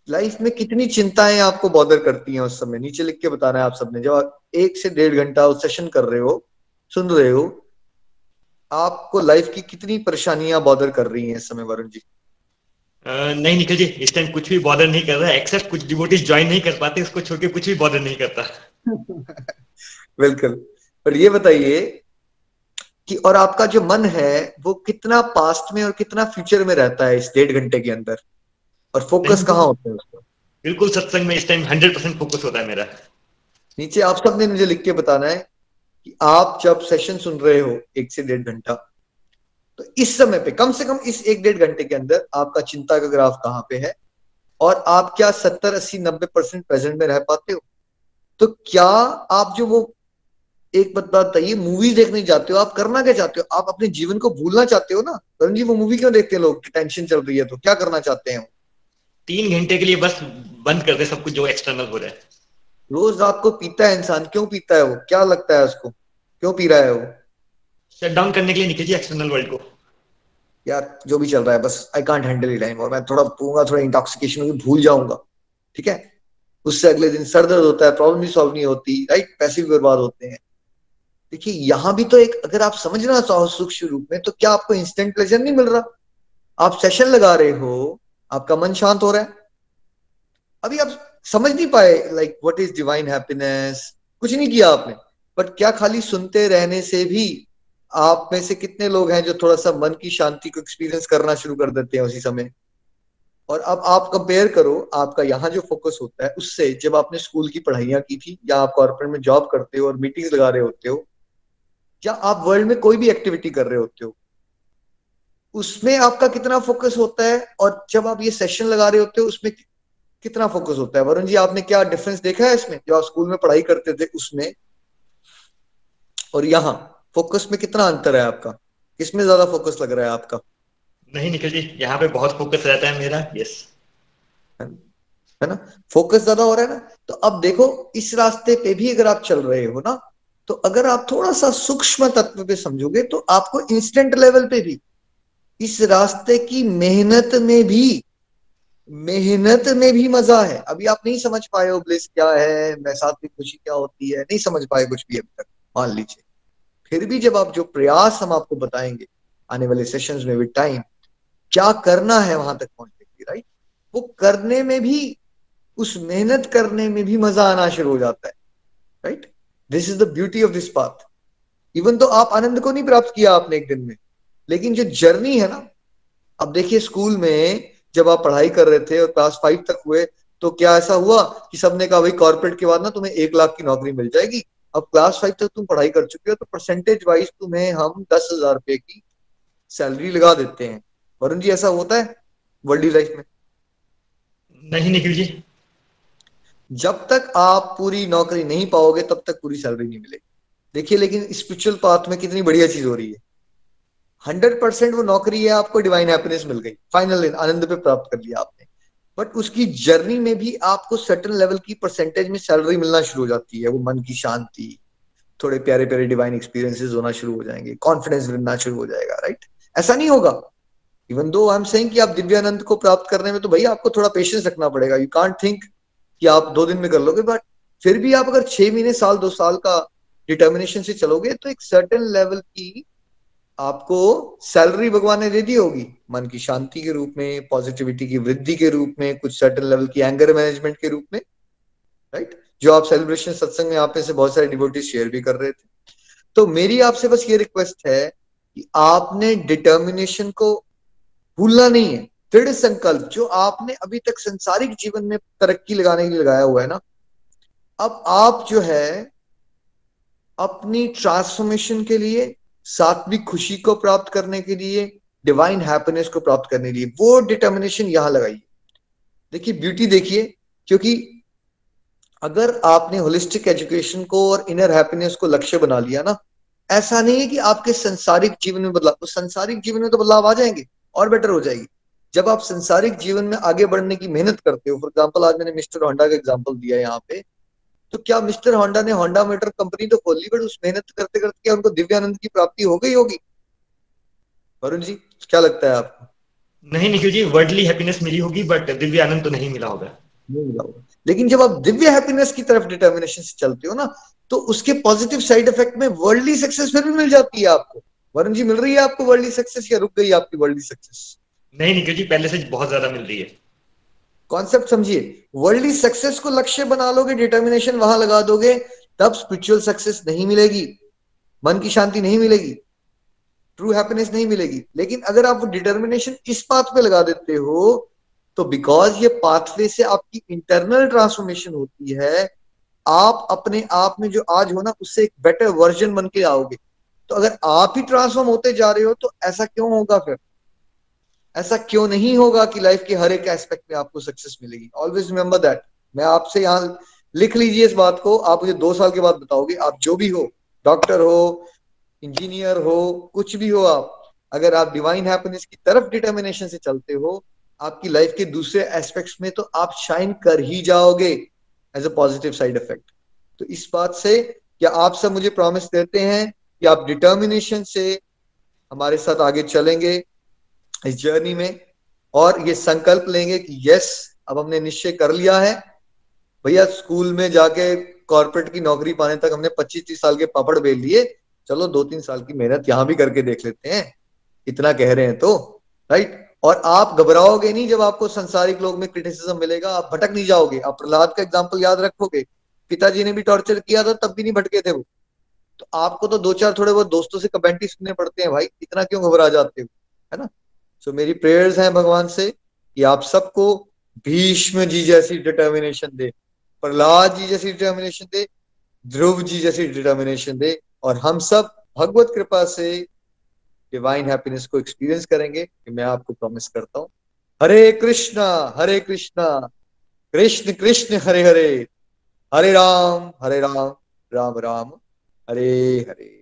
लाइफ में कितनी चिंताएँ आपको बॉदर करती हैं उस समय? नीचे लिख के बताना है आप सबने जब आप एक से डेढ़ घंटा उस सेशन कर रहे हो, सुन रहे हो आपको लाइफ की कितनी परेशानियाँ बॉदर कर रही हैं इस समय वरुण जी? नहीं निकल जी इस टाइम कुछ भी बॉर्डर नहीं कर रहा है एक्सेप्ट कुछ डिवोटीज ज्वाइन नहीं कर पाते इसको छोड़ के कुछ भी बॉर्डर नहीं करता। बिल्कुल। पर ये बताइए कि और आपका जो मन है वो कितना पास्ट में और कितना फ्यूचर में रहता है इस डेढ़ घंटे के अंदर? और फोकस कहाँ होता है उसका? बिल्कुल सत्संग में इस टाइम हंड्रेड परसेंट फोकस होता है मेरा। नीचे आप सबने मुझे लिख के बताना है कि आप जब सेशन सुन रहे हो, एक से डेढ़ घंटा तो इस समय पे, कम से कम इस एक डेढ़ घंटे के अंदर आपका चिंता का ग्राफ कहाँ पे है? और आप क्या सत्तर, अस्सी, नब्बे परसेंट प्रेजेंट में रह पाते हो? तो क्या आप जो वो, एक बात बताइए मूवी देखने जाते हो, आप करना क्या चाहते हो? आप अपने जीवन को भूलना चाहते हो ना? करण जी वो मूवी क्यों देखते हैं लोग? टेंशन चल रही है तो क्या करना चाहते हैं तीन घंटे के लिए बस बंद कर दे सब कुछ जो एक्सटर्नल हो रहा है। रोज रात को पीता है इंसान क्यों पीता है वो? क्या लगता है उसको? क्यों पी रहा है वो? शट डाउन करने के लिए निकल एक्सटर्नल वर्ल्ड को। यार जो भी चल रहा है बस I can't handle it anymore मैं थोड़ा पूँगा थोड़ा इंटॉक्सिकेशन होगी भूल जाऊँगा। ठीक है? उससे अगले दिन सर दर्द होता है प्रॉब्लम भी सॉल्व नहीं होती राइट पैसे भी बर्बाद होते हैं। देखिए यहाँ भी तो एक अगर आप समझना चाहो सूक्ष्म रूप में तो क्या आपको इंस्टेंट प्लेजर नहीं मिल रहा? आप सेशन लगा रहे हो आपका मन शांत हो रहा है। अभी आप समझ नहीं पाए like what is divine happiness कुछ नहीं किया आपने। बट क्या खाली सुनते रहने से भी आप में से कितने लोग हैं जो थोड़ा सा मन की शांति को एक्सपीरियंस करना शुरू कर देते हैं उसी समय? और अब आप कंपेयर करो, आपका यहाँ जो फोकस होता है, उससे जब आपने स्कूल की पढ़ाइयाँ की थी, या आप कॉर्पोरेट में जॉब करते हो और मीटिंग्स लगा रहे होते हो, या आप वर्ल्ड में कोई भी एक्टिविटी कर रहे होते हो, उसमें आपका कितना फोकस होता है? और जब आप ये सेशन लगा रहे होते हो, उसमें कितना फोकस होता है? वरुण जी आपने क्या डिफरेंस देखा है इसमें? जो आप स्कूल में पढ़ाई करते थे उसमें? और यहाँ फोकस में कितना अंतर है आपका? किसमें ज़्यादा फोकस लग रहा है आपका? नहीं निखिल जी यहाँ पे बहुत फोकस रहता है मेरा यस है ना? फोकस ज़्यादा हो रहा है ना? तो अब देखो इस रास्ते पे भी अगर आप चल रहे हो ना तो अगर आप थोड़ा सा सूक्ष्म तत्व पे समझोगे तो आपको इंस्टेंट लेवल पे भी इस रास्ते की मेहनत में भी मेहनत में भी मज़ा है। अभी आप नहीं समझ पाए हो, ब्लिस, क्या है? साथ में खुशी क्या होती है? नहीं समझ पाए कुछ भी अभी तक, मान लीजिए। फिर भी जब आप जो प्रयास हम आपको बताएँगे, आने वाले सेशंस में विद टाइम क्या करना है वहाँ तक पहुँचने के लिए राइट वो करने में भी, उस मेहनत करने में भी मज़ा आना शुरू हो जाता है right this is the beauty of this path even तो आप आनंद को नहीं प्राप्त किया आपने एक दिन में, लेकिन जो जर्नी है ना, अब देखिए स्कूल में जब आप पढ़ाई कर रहे थे और क्लास फाइव तक हुए तो क्या ऐसा हुआ कि सबने कहा भाई कॉर्पोरेट के बाद ना तुम्हें एक लाख की नौकरी मिल जाएगी। अब क्लास फाइव तक तुम पढ़ाई कर चुके हो तो परसेंटेज वाइज तुम्हें हम दस हज़ार रुपए की सैलरी लगा देते हैं। वरुण जी ऐसा होता है वर्ल्ड लाइफ में? नहीं निखिल जी। जब तक आप पूरी नौकरी नहीं पाओगे तब तक पूरी सैलरी नहीं मिलेगी। देखिए लेकिन स्पिरिचुअल पाथ में कितनी बढ़िया चीज़ हो रही है। हंड्रेड परसेंट वो नौकरी है, आपको डिवाइन हैप्पीनेस मिल गई। फाइनल आनंद पे प्राप्त कर लिया आपने। बट उसकी जर्नी में भी आपको सर्टन लेवल की परसेंटेज में सैलरी मिलना शुरू हो जाती है। वो मन की शांति, थोड़े प्यारे प्यारे डिवाइन एक्सपीरियंसेस होना शुरू हो जाएँगे। कॉन्फिडेंस मिलना शुरू हो जाएगा राइट ऐसा नहीं होगा। Even though I am saying कि आप दिव्यानंद को प्राप्त करने में तो भाई आपको थोड़ा पेशेंस रखना पड़ेगा। यू कांट थिंक कि आप दो दिन में कर लोगे बट फिर भी आप अगर छह महीने, साल, दो साल का डिटर्मिनेशन से चलोगे तो एक सर्टन लेवल की आपको सैलरी भगवान ने दे दी होगी। मन की शांति के रूप में पॉजिटिविटी की वृद्धि के रूप में, कुछ सर्टन लेवल की एंगर मैनेजमेंट के रूप में राइट जो आप सेलिब्रेशन सत्संग में में से बहुत सारे डिवोटीज शेयर भी कर रहे थे। तो मेरी आपसे बस ये रिक्वेस्ट है कि आपने डिटर्मिनेशन को भूलना नहीं है। दृढ़ संकल्प, जो आपने अभी तक संसारिक जीवन में तरक्की लगाने के लिए लगाया हुआ है ना, अब आप जो है, अपनी ट्रांसफॉर्मेशन के लिए सात्विक खुशी को प्राप्त करने के लिए डिवाइन हैप्पीनेस को प्राप्त करने के लिए, वो डिटर्मिनेशन यहाँ लगाइए। देखिए ब्यूटी देखिए, क्योंकि अगर आपने होलिस्टिक एजुकेशन को और इनर हैप्पीनेस को लक्ष्य बना लिया ना, ऐसा नहीं है कि आपके संसारिक जीवन में बदलाव तो संसारिक जीवन में तो बदलाव आ जाएँगे, और बेटर हो जाएगी। जब आप संसारिक जीवन में आगे बढ़ने की मेहनत करते हो फॉर एग्ज़ाम्पल आज मैंने मिस्टर होंडा का एग्ज़ाम्पल दिया यहाँ पे तो क्या मिस्टर होंडा ने होंडा मोटर कंपनी तो खोल बट उस मेहनत करते करते क्या उनको दिव्यानंद की प्राप्ति हो गई होगी? वरुण जी क्या लगता है आपको? नहीं निखिल जी वर्ल्डली हैप्पीनेस मिली होगी बट दिव्य आनंद तो नहीं मिला होगा। नहीं मिला होगा। लेकिन जब आप दिव्य हैप्पीनेस की तरफ़ डिटर्मिनेशन से चलते हो ना तो उसके पॉजिटिव साइड इफ़ेक्ट में वर्ल्डली सक्सेस फिर भी मिल जाती है आपको। वरुण जी मिल रही है आपको वर्ल्डली सक्सेस या रुक गई आपकी वर्ल्डली सक्सेस नहीं निखिल जी पहले से बहुत ज़्यादा मिल रही है। कॉन्सेप्ट समझिए। वर्ल्डली सक्सेस को लक्ष्य बना लोगे डिटर्मिनेशन वहाँ लगा दोगे, तब स्पिरिचुअल सक्सेस नहीं मिलेगी। मन की शांति नहीं मिलेगी। ट्रू हैप्पीनेस नहीं मिलेगी। लेकिन अगर आप डिटर्मिनेशन इस पाथ पे लगा देते हो तो बिकॉज़ ये पाथवे से आपकी इंटरनल ट्रांसफॉर्मेशन होती है, आप अपने आप में जो आज हो ना, उससे एक बेटर वर्जन बन के आओगे। तो अगर आप ही ट्रांसफॉर्म होते जा रहे हो तो ऐसा क्यों होगा फिर? ऐसा क्यों नहीं होगा कि लाइफ के हर एक एस्पेक्ट में आपको सक्सेस मिलेगी? ऑलवेज रिमेंबर दैट मैं आपसे यहाँ लिख लीजिए इस बात को। आप मुझे दो साल के बाद बताओगे। आप जो भी हो डॉक्टर हो इंजीनियर हो, कुछ भी हो आप, अगर आप डिवाइन हैप्पीनेस की तरफ़ डिटर्मिनेशन से चलते हो, आपकी लाइफ के दूसरे एस्पेक्ट्स में तो आप शाइन कर ही जाओगे as a positive side effect तो इस बात से क्या आप सब मुझे प्रॉमिस देते हैं कि आप डिटर्मिनेशन से हमारे साथ आगे चलेंगे? इस जर्नी में। और ये संकल्प लेंगे कि यस अब हमने निश्चय कर लिया है। भैया स्कूल में जाके कॉर्पोरेट की नौकरी पाने तक हमने 25-30 साल के पापड़ बेल लिए चलो दो तीन साल की मेहनत यहाँ भी करके देख लेते हैं। इतना कह रहे हैं तो राइट और आप घबराओगे नहीं जब आपको संसारिक लोग में क्रिटिसिज्म मिलेगा। आप भटक नहीं जाओगे। आप प्रहलाद का एग्ज़ाम्पल याद रखोगे। पिताजी ने भी टॉर्चर किया था, तब भी नहीं भटके थे वो। तो आपको तो दो चार थोड़े बहुत दोस्तों से कमेंटी सुनने पड़ते हैं, भाई, इतना क्यों घबरा जाते हो? है ना? सो so, मेरी प्रेयर्स हैं भगवान से कि आप सबको भीष्म जी जैसी डिटर्मिनेशन दे प्रहलाद जी जैसी डिटर्मिनेशन दे ध्रुव जी जैसी डिटर्मिनेशन दे और हम सब भगवत कृपा से डिवाइन हैप्पीनेस को एक्सपीरियंस करेंगे कि मैं आपको प्रॉमिस करता हूँ। हरे कृष्णा हरे कृष्णा कृष्ण कृष्ण हरे हरे हरे राम हरे राम राम राम हरे हरे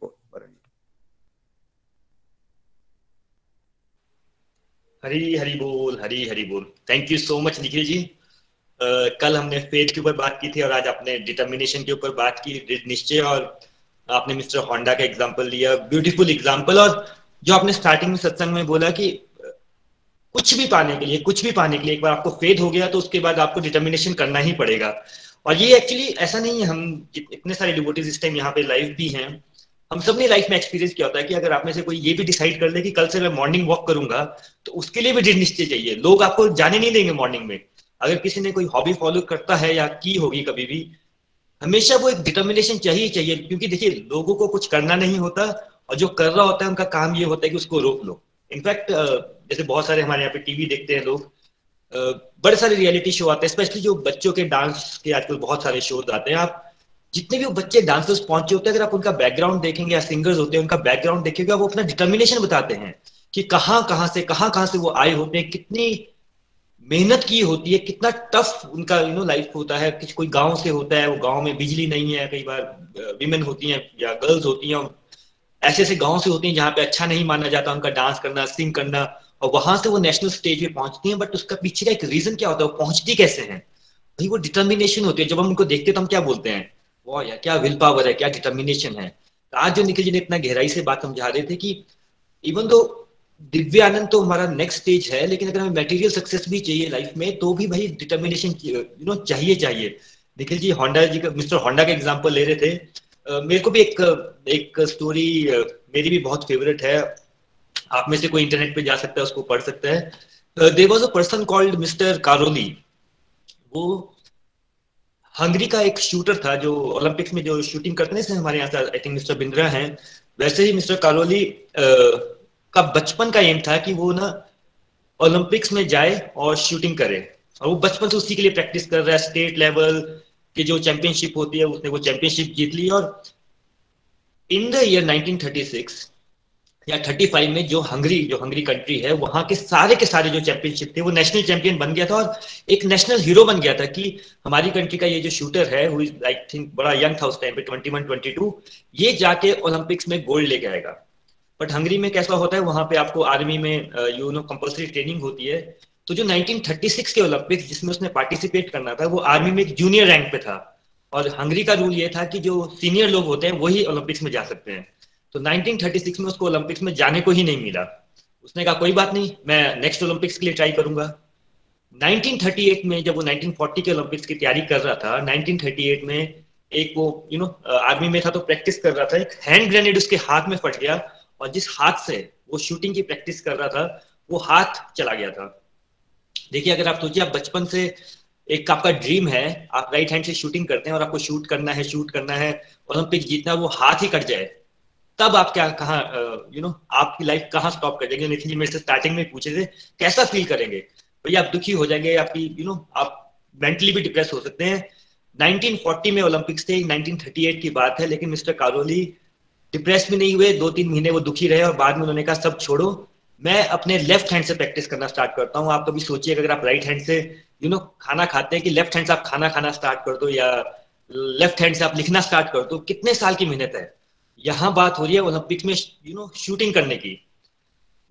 बोल हरी हरी बोल हरी हरी बोल। Thank you so much Nikhil ji. uh, कल हमने फेथ के ऊपर बात की थी और आज आपने डिटर्मिनेशन के ऊपर बात की निश्चय और आपने मिस्टर होंडा का एग्जांपल लिया ब्यूटीफुल एग्जांपल और जो आपने स्टार्टिंग में सत्संग में बोला कि कुछ भी पाने के लिए कुछ भी पाने के लिए एक बार आपको फेथ हो गया तो उसके बाद आपको डिटर्मिनेशन करना ही पड़ेगा। और ये एक्चुअली ऐसा नहीं है हम इतने सारे डिबोटीज इस टाइम यहाँ पे लाइव भी हैं। हम सबने लाइफ में एक्सपीरियंस किया होता है कि अगर आप में से कोई ये भी डिसाइड कर ले कि कल से मैं मॉर्निंग वॉक करूँगा तो उसके लिए भी दृढ़ निश्चय चाहिए। लोग आपको जाने नहीं देंगे मॉर्निंग में। अगर किसी ने कोई हॉबी फॉलो करता है या की होगी कभी भी, हमेशा वो एक डिटर्मिनेशन चाहिए चाहिए। क्योंकि देखिए, लोगों को कुछ करना नहीं होता और जो कर रहा होता है, उनका काम ये होता है कि उसको रोक लो। इनफैक्ट जैसे बहुत सारे हमारे यहाँ पे टीवी देखते हैं लोग बड़े सारे रियलिटी शो आते हैं स्पेशली जो बच्चों के डांस के आजकल बहुत सारे शोज़ आते हैं। आप जितने भी बच्चे डांसर्स पहुँचे होते हैं, अगर आप उनका बैकग्राउंड देखेंगे या सिंगर्स होते हैं, उनका बैकग्राउंड देखेंगे, वो अपना डिटर्मिनेशन बताते हैं कि कहाँ कहाँ से, कहाँ कहाँ से वो आए होते हैं, कितनी मेहनत की होती है, कितना टफ उनका यू नो लाइफ होता है। किसी, कोई गाँव से होता है, वो गाँव में बिजली नहीं है, कई बार विमेन होती हैं या गर्ल्स होती हैं ऐसे ऐसे गाँव से होती हैं जहाँ पे अच्छा नहीं माना जाता उनका डांस करना सिंग करना, और वहाँ से वो नेशनल स्टेज पे पहुँचती हैं बट उसका पीछे का एक रीजन क्या होता है, वो पहुँचती कैसे है? भाई, वो डिटर्मिनेशन होती है। जब हम उनको देखते हैं तो हम क्या बोलते हैं? वो यार क्या विल पावर है, क्या डिटर्मिनेशन है? तो आज जो निखिल जी ने इतना गहराई से बात समझा रहे थे कि इवन दो दिव्य आनंद तो हमारा नेक्स्ट स्टेज है, लेकिन अगर हमें मटेरियल सक्सेस भी चाहिए लाइफ में तो भी भाई डिटर्मिनेशन यू नो चाहिए चाहिए। निखिल जी, होंडा जी का, मिस्टर होंडा का एग्ज़ाम्पल ले रहे थे। मेरे को भी एक एक स्टोरी मेरी भी बहुत फेवरेट है। आप में से कोई इंटरनेट पे जा सकता है, उसको पढ़ सकता है। There was a person called mister Karoly वो हंगरी का एक शूटर था जो ओलंपिक्स में जो शूटिंग करते हैं हमारे यहाँ आई थिंक मिस्टर बिंद्रा हैं। वैसे ही मिस्टर कारोली का बचपन का एम था कि वो ना ओलंपिक्स में जाए और शूटिंग करे। और वो बचपन से उसी के लिए प्रैक्टिस कर रहा है स्टेट लेवल की जो चैंपियनशिप होती है, उसने वो चैंपियनशिप जीत ली। और इन द ईयर 1936 या 35 में जो हंगरी जो हंगरी कंट्री है, वहाँ के सारे के सारे जो चैंपियनशिप थे, वो नेशनल चैंपियन बन गया था और एक नेशनल हीरो बन गया था कि हमारी कंट्री का ये जो शूटर है आई थिंक बड़ा यंग था उस टाइम पे 21 22 ये जाके ओलंपिक्स में गोल्ड लेके आएगा। बट हंगरी में कैसा होता है, वहाँ पे आपको आर्मी में यू नो कंपल्सरी ट्रेनिंग होती है। तो जो 1936 के ओलंपिक्स जिसमें उसने पार्टिसिपेट करना था, वो आर्मी में एक जूनियर रैंक पे था। और हंगरी का रूल ये था कि जो सीनियर लोग होते हैं, वही ओलंपिक्स में जा सकते हैं। तो 1936 में उसको ओलंपिक्स में जाने को ही नहीं मिला। उसने कहा, कोई बात नहीं, मैं नेक्स्ट ओलंपिक्स के लिए ट्राई करूँगा। 1938 में जब वो 1940 के ओलंपिक्स की तैयारी कर रहा था 1938 में एक वो यू नो आर्मी में था तो प्रैक्टिस कर रहा था, एक हैंड ग्रेनेड उसके हाथ में फट गया और जिस हाथ से वो शूटिंग की प्रैक्टिस कर रहा था, वो हाथ चला गया था। देखिए, अगर आप सोचिए, आप बचपन से एक आपका ड्रीम है, आप राइट हैंड से शूटिंग करते हैं और आपको शूट करना है शूट करना है ओलंपिक जीतना, वो हाथ ही कट जाए। तब आप क्या कहा यू नो आपकी लाइफ कहाँ स्टॉप कर देंगे? नितिन जी मेरे से स्टार्टिंग में पूछे थे कैसा फील करेंगे? भैया आप दुखी हो जाएँगे आपकी यू नो आप मेंटली भी डिप्रेस हो सकते हैं। 1940 में ओलंपिक्स थे 1938 की बात है लेकिन मिस्टर कारोली डिप्रेस भी नहीं हुए। दो तीन महीने वो दुखी रहे और बाद में उन्होंने कहा सब छोड़ो मैं अपने लेफ़्ट हैंड से प्रैक्टिस करना स्टार्ट करता हूँ। आप कभी सोचिए अगर आप राइट हैंड से यू you नो know, खाना खाते हैं कि लेफ़्ट हैंड से आप खाना खाना स्टार्ट कर दो या लेफ़्ट हैंड से आप लिखना स्टार्ट कर दो कितने साल की मेहनत है? यहाँ बात हो रही है ओलंपिक में यू नो शूटिंग करने की।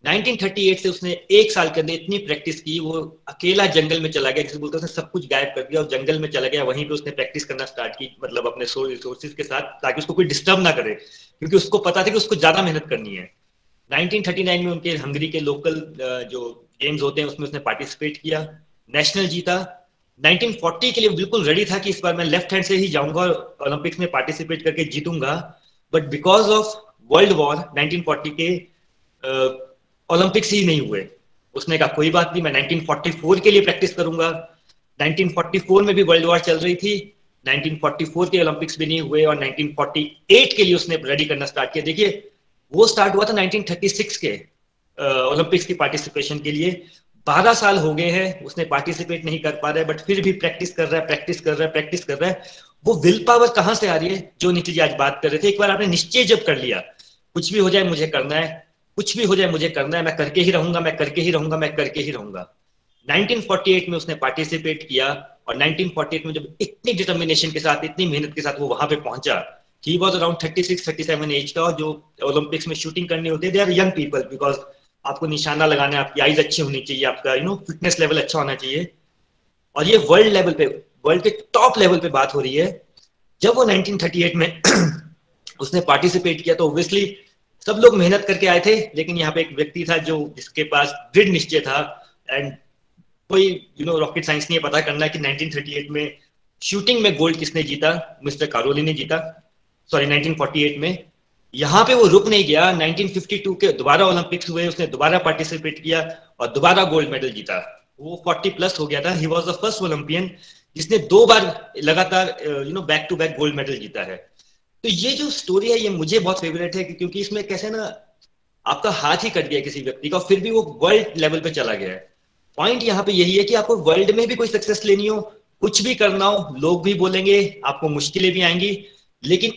1938 से उसने एक साल के अंदर इतनी प्रैक्टिस की, वो अकेला जंगल में चला गया, जिसे बोलते उसने सब कुछ गायब कर दिया और जंगल में चला गया, वहीं पे उसने प्रैक्टिस करना स्टार्ट की मतलब अपने रिसोर्सेज के साथ, ताकि उसको कोई डिस्टर्ब ना करे, क्योंकि उसको पता था कि उसको ज़्यादा मेहनत करनी है। 1939 में उनके हंगरी के लोकल जो गेम्स होते हैं, उसमें उसने पार्टिसिपेट किया नेशनल जीता। 1940 के लिए बिल्कुल रेडी था कि इस बार मैं लेफ़्ट हैंड से ही जाऊँगा और ओलंपिक्स में पार्टिसिपेट करके जीतूँगा। But because of world war 1940 के ओलंपिक्स ही नहीं हुए। उसने कहा, कोई बात नहीं, मैं 1944 के लिए प्रैक्टिस करूँगा। 1944 में भी वर्ल्ड वॉर चल रही थी। 1944 के ओलंपिक्स भी नहीं हुए और 1948 के लिए उसने रेडी करना स्टार्ट किया। देखिए, वो स्टार्ट हुआ था 1936 के ओलंपिक्स की पार्टिसिपेशन के लिए। 12 साल हो गए हैं, उसने पार्टिसिपेट नहीं कर पा रहा है बट फिर भी प्रैक्टिस कर रहा है प्रैक्टिस कर रहा है प्रैक्टिस कर रहा है। वो विल पावर कहाँ से आ रही है? जो नीति जी आज बात कर रहे थे, एक बार आपने निश्चय जब कर लिया, कुछ भी हो जाए मुझे करना है, कुछ भी हो जाए मुझे करना है, मैं करके ही रहूँगा, मैं करके ही रहूँगा, मैं करके ही रहूँगा। 1948 में उसने पार्टिसिपेट किया और 1948 में जब इतनी डिटर्मिनेशन के साथ, इतनी मेहनत के साथ वो वहाँ पे पहुँचा ही वॉज़ अराउंड 36 37 एज का जो ओलंपिक्स में शूटिंग करनी होती है they are young people because आपको निशाना लगाना है आपकी आईज अच्छी होनी चाहिए, आपका यू नो फिटनेस लेवल अच्छा होना चाहिए। और ये वर्ल्ड लेवल पे वर्ल्ड के टॉप लेवल पे बात हो रही है। जब वो 1938 में उसने पार्टिसिपेट किया तो ऑब्वियसली सब लोग मेहनत करके आए थे, लेकिन यहाँ पे एक व्यक्ति था जो जिसके पास दृढ़ निश्चय था। एंड कोई यू नो रॉकेट साइंस नहीं पता करना कि 1938 में शूटिंग में गोल्ड किसने जीता? मिस्टर कारोली ने जीता। सॉरी 1948 में। यहाँ पे वो रुक नहीं गया। 1952 के दोबारा ओलंपिक्स हुए, उसने दोबारा पार्टिसिपेट किया और दोबारा गोल्ड मेडल जीता। वो 40 प्लस हो गया था। He was the first Olympian जिसने दो बार लगातार you know back to back gold medal जीता है। तो ये जो स्टोरी है, ये मुझे बहुत फेवरेट है क्योंकि इसमें कैसे ना आपका हाथ ही कट गया किसी व्यक्ति का फिर भी वो वर्ल्ड लेवल पे चला गया है। पॉइंट यहाँ पे यही है कि आपको वर्ल्ड में भी कोई सक्सेस लेनी हो, कुछ भी करना हो, लोग भी बोलेंगे, आपको मुश्किलें भी आएँगी। लेकिन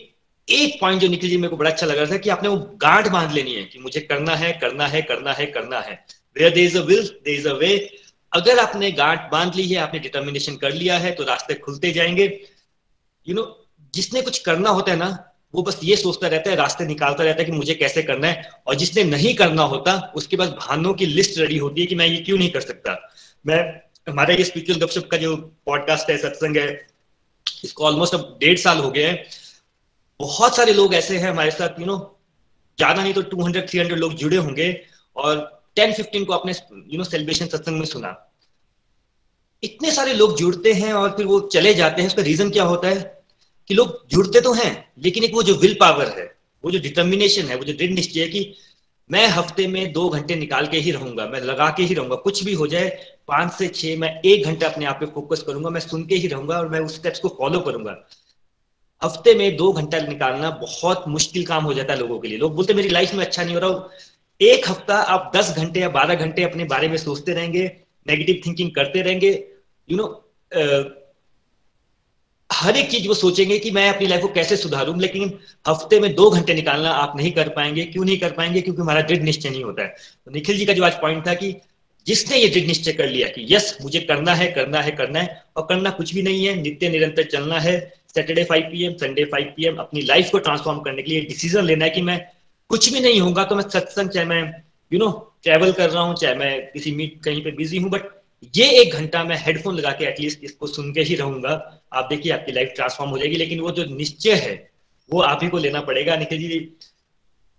एक पॉइंट जो निकल जी, मेरे को बड़ा अच्छा लग रहा था कि आपने वो गांठ बाँध लेनी है कि मुझे करना है करना है करना है करना है। Where there is a will is a way अगर आपने गांठ बाँध ली है आपने डिटर्मिनेशन कर लिया है तो रास्ते खुलते जाएँगे। यू you नो know, जिसने कुछ करना होता है ना वो बस ये सोचता रहता है रास्ते निकालता रहता है कि मुझे कैसे करना है। और जिसने नहीं करना होता उसके पास बहानों की लिस्ट रेडी होती है कि मैं ये क्यों नहीं कर सकता। मैं हमारा ये स्पिरिचुअल गपशप का जो पॉडकास्ट है सत्संग है इसको ऑलमोस्ट अब डेढ़ साल हो गए हैं। बहुत सारे लोग ऐसे हैं हमारे साथ यू नो ज़्यादा नहीं तो 200 300 लोग जुड़े होंगे। और 10 15 को अपने यू नो सेलिब्रेशन सत्संग में सुना। इतने सारे लोग जुड़ते हैं और फिर वो चले जाते हैं। उसका रीजन क्या होता है? कि लोग जुड़ते तो हैं, लेकिन एक वो जो विल पावर है, वो जो डिटर्मिनेशन है, वो जो दृढ़ निश्चय है कि मैं हफ़्ते में दो घंटे निकाल के ही रहूँगा, मैं लगा के ही रहूँगा। कुछ भी हो जाए, पाँच से छह, मैं एक घंटा अपने आप पे फोकस करूँगा, मैं सुन के ही रहूँगा और मैं उस स्टेप्स को फॉलो करूँगा। हफ़्ते में दो घंटा निकालना बहुत मुश्किल काम हो जाता है लोगों के लिए। लोग बोलते मेरी लाइफ में अच्छा नहीं हो रहा एक हफ़्ता आप दस घंटे या बारह घंटे अपने बारे में सोचते रहेंगे नेगेटिव थिंकिंग करते रहेंगे यू नो हर एक चीज़ वो सोचेंगे कि मैं अपनी लाइफ को कैसे सुधारूं, लेकिन हफ़्ते में दो घंटे निकालना आप नहीं कर पाएँगे। क्यों नहीं कर पाएँगे? क्योंकि हमारा दृढ़ निश्चय नहीं होता है। तो निखिल जी का जो आज पॉइंट था कि जिसने ये दृढ़ निश्चय कर लिया कि यस मुझे करना है करना है करना है, और करना कुछ भी नहीं है, नित्य निरंतर चलना है Saturday five PM Sunday five PM अपनी लाइफ को ट्रांसफॉर्म करने के लिए डिसीज़न लेना है कि मैं कुछ भी नहीं होगा तो मैं सत्संग, चाहे मैं यू नो ट्रेवल कर रहा हूँ, चाहे मैं किसी मीट कहीं पे बिज़ी हूँ बट ये एक घंटा मैं हेडफोन लगा के एटलीस्ट इसको सुन के ही रहूँगा। आप देखिए, आपकी लाइफ ट्रांसफॉर्म हो जाएगी, लेकिन वो जो निश्चय है, वो आप ही को लेना पड़ेगा। निखिल जी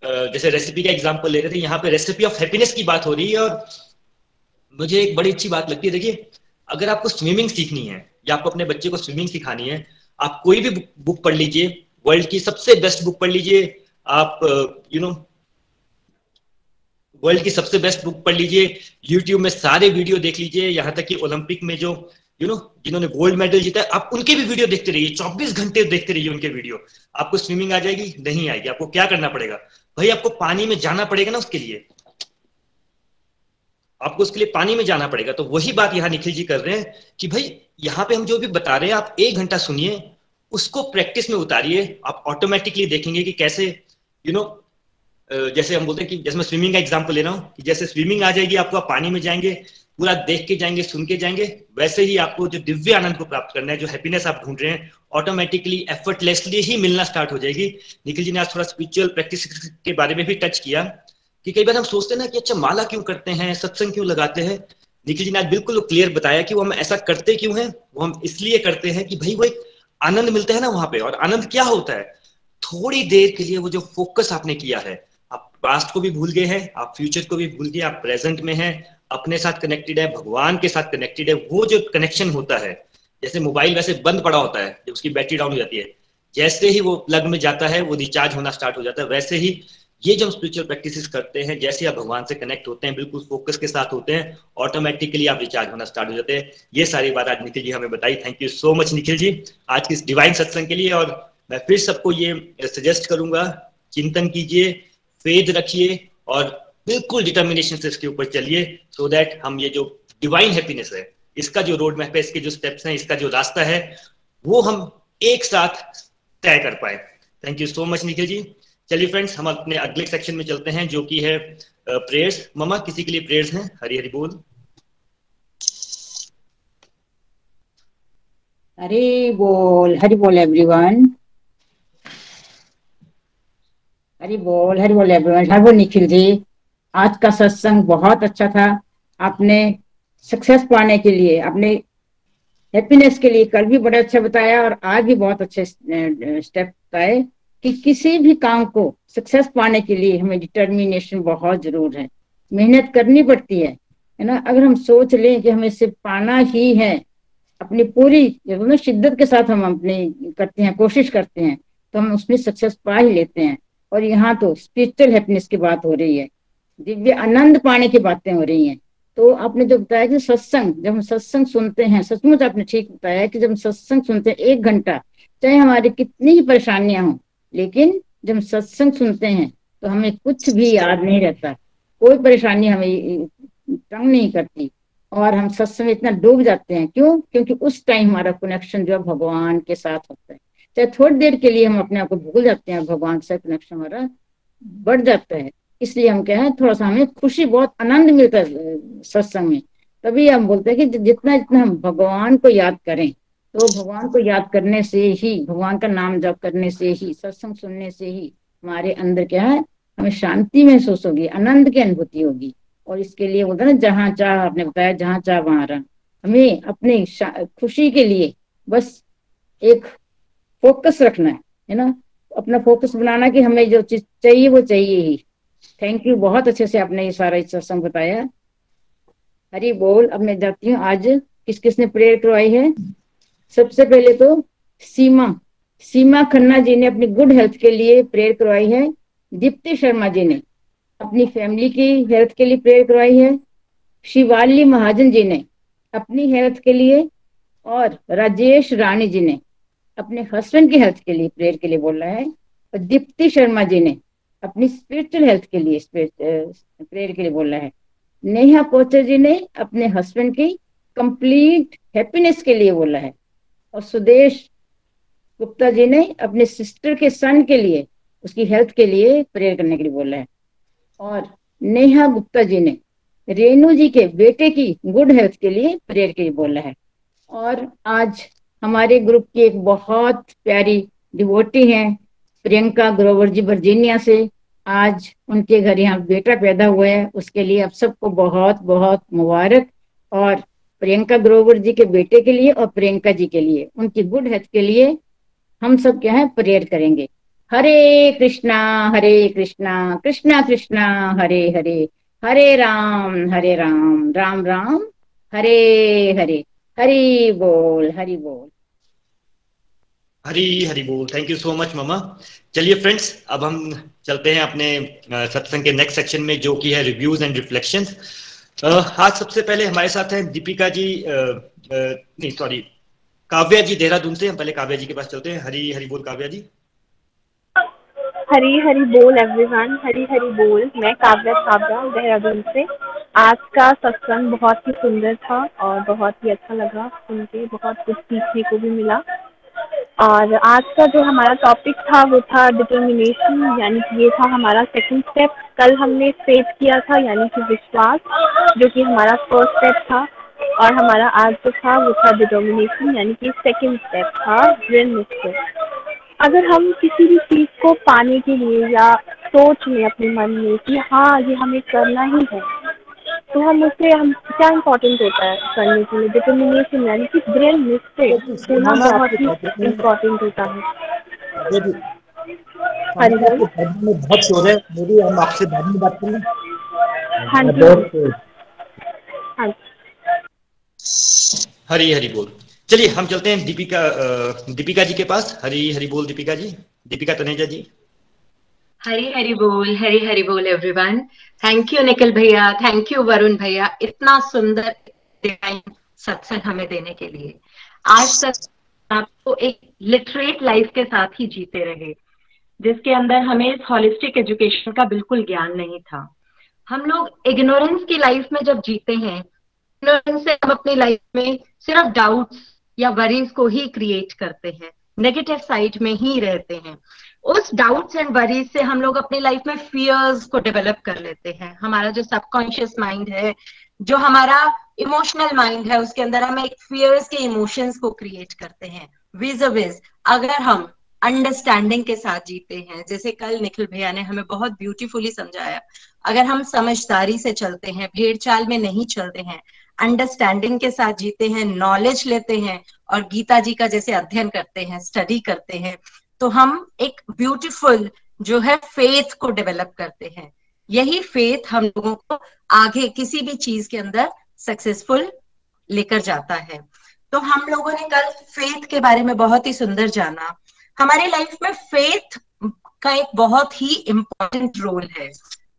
जैसे रेसिपी का एग्ज़ाम्पल ले रहे थे, यहाँ पे रेसिपी ऑफ़ हैप्पीनेस की बात हो रही है, और मुझे एक बड़ी अच्छी बात लगती है। देखिए, अगर आपको स्विमिंग सीखनी है, या आपको अपने बच्चे को स्विमिंग सिखानी है, आप कोई भी बुक पढ़ लीजिए वर्ल्ड की सबसे बेस्ट बुक पढ़ लीजिए आप यू नो वर्ल्ड की सबसे बेस्ट बुक पढ़ लीजिए यूट्यूब में सारे वीडियो देख लीजिए, यहाँ तक कि ओलंपिक में जो यू नो जिन्होंने गोल्ड मेडल जीता है, आप उनके भी वीडियो देखते रहिए 24 घंटे देखते रहिए उनके वीडियो आपको स्विमिंग आ जाएगी, नहीं आएगी, आपको क्या करना पड़ेगा? भाई, आपको पानी में जाना पड़ेगा ना उसके लिए। आपको उसके लिए पानी में जाना पड़ेगा। तो वही बात यहाँ निखिल जी कर रहे हैं कि भाई, यहाँ पे हम जो भी बता रहे हैं, आप एक घंटा सुनिए, उसको प्रैक्टिस में उतारिए, आप ऑटोमेटिकली देखेंगे कि कैसे यू नो जैसे हम बोलते हैं कि जैसे मैं स्विमिंग का एग्ज़ाम्पल ले रहा हूँ जैसे स्विमिंग आ जाएगी, आपको आप पानी में जाएँगे, पूरा देख के जाएँगे, सुन के जाएँगे, वैसे ही आपको जो दिव्य आनंद को प्राप्त करना है, जो हैप्पीनेस आप ढूंढ रहे हैं ऑटोमेटिकली एफर्टलेसली ही मिलना स्टार्ट हो जाएगी। निखिल जी ने आज थोड़ा स्पिरिचुअल प्रैक्टिस के बारे में भी टच किया, कि कई बार हम सोचते हैं ना कि अच्छा माला क्यों करते हैं, सत्संग क्यों लगाते हैं? निखिल जी ने आज बिल्कुल क्लियर बताया कि वो हम ऐसा करते क्यों हैं, वो हम इसलिए करते हैं कि भाई वो एक आनंद मिलता है ना वहाँ पे, और आनंद क्या होता है? थोड़ी देर के लिए वो जो फोकस आपने किया है, आप पास्ट को भी भूल गए हैं, आप फ्यूचर को भी भूल गए, आप प्रेजेंट में हैं, अपने साथ कनेक्टेड है, भगवान के साथ कनेक्टेड है, वो जो कनेक्शन होता है, जैसे मोबाइल वैसे बंद पड़ा होता है, जब उसकी बैटरी डाउन हो जाती है, जैसे ही वो प्लग में जाता है, वो रिचार्ज होना स्टार्ट हो जाता है, वैसे ही ये जो हम स्पिरिचुअल प्रैक्टिस करते हैं, जैसे आप भगवान से कनेक्ट होते हैं, बिल्कुल फोकस के साथ होते हैं ऑटोमेटिकली आप रिचार्ज होना स्टार्ट हो जाते हैं। ये सारी बात आज निखिल जी हमें बताई। Thank you so much Nikhil ji, आज की इस डिवाइन सत्संग के लिए और मैं फिर सबको ये सजेस्ट करूँगा, चिंतन कीजिए फेद रखिए और बिल्कुल डिटर्मिनेशन से इसके ऊपर चलिए सो दैट हम ये जो डिवाइन हैप्पीनेस है, इसका जो रोड मैप है, इसके जो स्टेप्स हैं, इसका जो रास्ता है, वो हम एक साथ तय कर पाए। Thank you so much Nikhil ji. चलिए फ्रेंड्स हम अपने अगले सेक्शन में चलते हैं, जो कि है प्रेयर्स ममा किसी के लिए प्रेयर्स हैं? हरी हरी बोल। हरी बोल हरी बोल एवरीवन हरी बोल हरी बोल एवरीवन हरी बोल निखिल जी, आज का सत्संग बहुत अच्छा था। आपने सक्सेस पाने के लिए अपने हैप्पीनेस के लिए कल भी बड़ा अच्छा बताया और आज भी बहुत अच्छे स्टेप बताए कि किसी भी काम को सक्सेस पाने के लिए हमें डिटर्मिनेशन बहुत ज़रूर है। मेहनत करनी पड़ती है है ना? अगर हम सोच लें कि हमें सिर्फ़ पाना ही है, अपनी पूरी शिद्दत के साथ हम अपने करते हैं, कोशिश करते हैं तो हम उसमें सक्सेस पा ही लेते हैं। और यहाँ तो स्पिरिचुअल हैप्पीनेस की बात हो रही है, दिव्य आनंद पाने की बातें हो रही हैं। तो आपने जो बताया कि सत्संग, जब हम सत्संग सुनते हैं, सचमुच आपने ठीक बताया कि जब हम सत्संग सुनते हैं एक घंटा, चाहे हमारी कितनी ही परेशानियाँ हों, लेकिन जब सत्संग सुनते हैं तो हमें कुछ भी याद नहीं रहता। कोई परेशानी हमें तंग नहीं करती और हम सत्संग इतना डूब जाते हैं। क्यों? क्योंकि उस टाइम हमारा कनेक्शन जो है, भगवान के साथ होता है। चाहे थोड़ी देर के लिए हम अपने आप को भूल जाते हैं, भगवान से कनेक्शन हमारा बढ़ जाता है। इसलिए हम क्या है थोड़ा सा हमें खुशी, बहुत आनंद मिलता है, सत्संग में। तभी हम बोलते हैं कि जितना जितना हम भगवान को याद करें तो भगवान को याद करने से ही, भगवान का नाम जप करने से ही, सत्संग सुनने से ही हमारे अंदर क्या है, हमें शांति महसूस होगी, आनंद की अनुभूति होगी। और इसके लिए बोलते ना, जहाँ चाह, आपने बताया जहाँ चाह वहाँ रंग हमें अपने खुशी के लिए बस एक फोकस रखना है है ना? अपना फोकस बनाना कि हमें जो चीज़ चाहिए, वो चाहिए ही। थैंक यू बहुत अच्छे से आपने ये सारा सत्संग बताया। हरी बोल, अब मैं जाती हूँ आज किस किसने प्रेयर करवाई है? सबसे पहले तो सीमा। सीमा खन्ना जी ने अपनी गुड हेल्थ के लिए प्रेयर करवाई है। दीप्ति शर्मा जी ने अपनी फैमिली की हेल्थ के लिए प्रेयर करवाई है। शिवाली महाजन जी ने अपनी हेल्थ के लिए और राजेश रानी जी ने अपने हस्बैंड की हेल्थ के लिए प्रेयर के लिए बोला है। और दीप्ति शर्मा जी ने अपनी स्पिरिचुअल हेल्थ के लिए प्रेयर के लिए बोला है। नेहा कोचर जी ने अपने हस्बैंड की कंप्लीट हैप्पीनेस के लिए बोला है। और सुदेश गुप्ता जी ने अपने सिस्टर के सन के लिए, उसकी हेल्थ के लिए प्रेयर करने के लिए बोला है। और नेहा गुप्ता जी ने रेणु जी के बेटे की गुड हेल्थ के लिए प्रेयर के लिए बोला है। और आज हमारे ग्रुप की एक बहुत प्यारी डिवोटी हैं, प्रियंका ग्रोवर जी वर्जीनिया से। आज उनके घर यहाँ बेटा पैदा हुआ है। उसके लिए आप सबको बहुत बहुत मुबारक। और प्रियंका ग्रोवर जी के बेटे के लिए और प्रियंका जी के लिए, उनकी गुड हेल्थ के लिए हम सब क्या है प्रेयर करेंगे। हरे कृष्णा हरे कृष्णा कृष्णा कृष्णा, हरे हरे हरे राम हरे राम राम राम, हरे हरे। हरि बोल हरि बोल। हरी हरी बोल। थैंक यू सो मच मामा चलिए फ्रेंड्स अब हम चलते हैं अपने सत्संग के नेक्स्ट सेक्शन में जो कि है रिव्यूज़ एंड रिफ्लेक्शंस आज सबसे पहले हमारे साथ हैं दीपिका जी आ, नहीं सॉरी काव्या जी देहरादून से। हम पहले काव्या जी के पास चलते हैं। हरी हरी बोल काव्या जी। हरी हरी बोल एवरीवन हरी हरी बोल। मैं काव्या काव्या देहरादून से। आज का सत्संग बहुत ही सुंदर था और बहुत ही अच्छा लगा। सुन के बहुत कुछ सीखने को भी मिला। और आज का जो हमारा टॉपिक था, वो था डिटर्मिनेशन यानी कि ये था हमारा सेकंड स्टेप कल हमने फेथ किया था, यानी कि विश्वास, जो कि हमारा फ़र्स्ट स्टेप था, और हमारा आज जो था, वो था डिटर्मिनेशन यानी कि सेकंड स्टेप था ड्रिल अगर हम किसी भी चीज़ को पाने के लिए या सोच लें अपने मन में कि हाँ ये हमें करना ही है तो हम उससे हम क्या इम्पोर्टेंट होता है करने के लिए? डिटर्मिनेशन यानी कि ब्रेन मिस्टेक होना बहुत ही इम्पोर्टेंट होता है। हाँ बहुत शोर है। मेरी हम आपसे बाद में बात करें हाँ जी। हाँ हरी हरी बोल। चलिए हम चलते हैं दीपिका दीपिका जी के पास। हरी हरी बोल दीपिका जी। दीपिका तनेजा जी। हरी हरी बोल, हरी हरी बोल एवरीवन थैंक यू निखिल भैया. थैंक यू वरुण भैया. इतना सुंदर सत्संग हमें देने के लिए। आज तक आपको एक लिटरेट लाइफ के साथ ही जीते रहे, जिसके अंदर हमें इस हॉलिस्टिक एजुकेशन का बिल्कुल ज्ञान नहीं था। हम लोग इग्नोरेंस की लाइफ में जब जीते हैं इग्नोरेंस से हम अपनी लाइफ में सिर्फ़ डाउट्स या वरीज को ही क्रिएट करते हैं। नेगेटिव साइड में ही रहते हैं। उस डाउट्स एंड वरीज से हम लोग अपनी लाइफ में फियर्स को डेवलप कर लेते हैं। हमारा जो सबकॉन्शियस माइंड है, जो हमारा इमोशनल माइंड है, उसके अंदर हम एक फियर्स के इमोशंस को क्रिएट करते हैं। विज विज अगर हम अंडरस्टैंडिंग के साथ जीते हैं, जैसे कल निखिल भैया ने हमें बहुत ब्यूटीफुली समझाया, अगर हम समझदारी से चलते हैं भेड़ चाल में नहीं चलते हैं अंडरस्टैंडिंग के साथ जीते हैं नॉलेज लेते हैं, और गीता जी का जैसे अध्ययन करते हैं स्टडी करते हैं तो हम एक ब्यूटीफुल जो है फेथ को डेवलप करते हैं। यही फेथ हम लोगों को आगे किसी भी चीज़ के अंदर सक्सेसफुल लेकर जाता है। तो हम लोगों ने कल फेथ के बारे में बहुत ही सुंदर जाना। हमारे लाइफ में फेथ का एक बहुत ही इम्पोर्टेंट रोल है।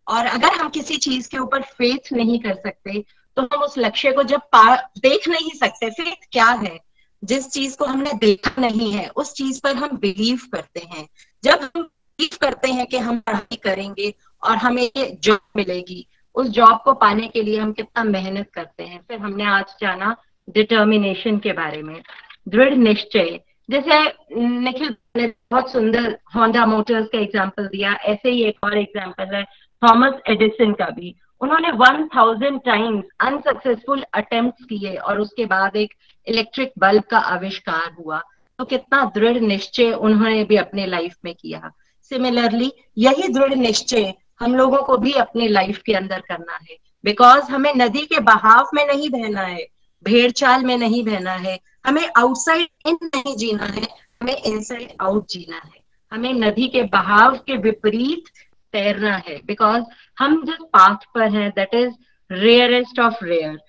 और अगर हम किसी चीज़ के ऊपर फेथ नहीं कर सकते तो हम उस लक्ष्य को जब पा, देख नहीं सकते फेथ क्या है? जिस चीज़ को हमने देखा नहीं है, उस चीज़ पर हम बिलीव करते हैं। जब हम बिलीव करते हैं कि हम पढ़ाई करेंगे और हमें जॉब मिलेगी, उस जॉब को पाने के लिए हम कितना मेहनत करते हैं। फिर हमने आज जाना डिटर्मिनेशन के बारे में। दृढ़ निश्चय। जैसे निखिल ने बहुत सुंदर होंडा मोटर्स का एग्ज़ाम्पल दिया। ऐसे ही एक और एग्ज़ाम्पल है थॉमस एडिसन का भी। उन्होंने one thousand times unsuccessful attempt किए और उसके बाद एक इलेक्ट्रिक बल्ब का आविष्कार हुआ। तो कितना दृढ़ निश्चय उन्होंने भी अपने लाइफ में किया। सिमिलरली यही दृढ़ निश्चय हम लोगों को भी अपने लाइफ के अंदर करना है। बिकॉज़ हमें नदी के बहाव में नहीं बहना है भेड़ चाल में नहीं बहना है, हमें आउटसाइड इन नहीं जीना है, हमें इनसाइड आउट जीना है। हमें नदी के बहाव के विपरीत तैरना है। बिकॉज़ हम जिस पाथ पर हैं that is rarest of rare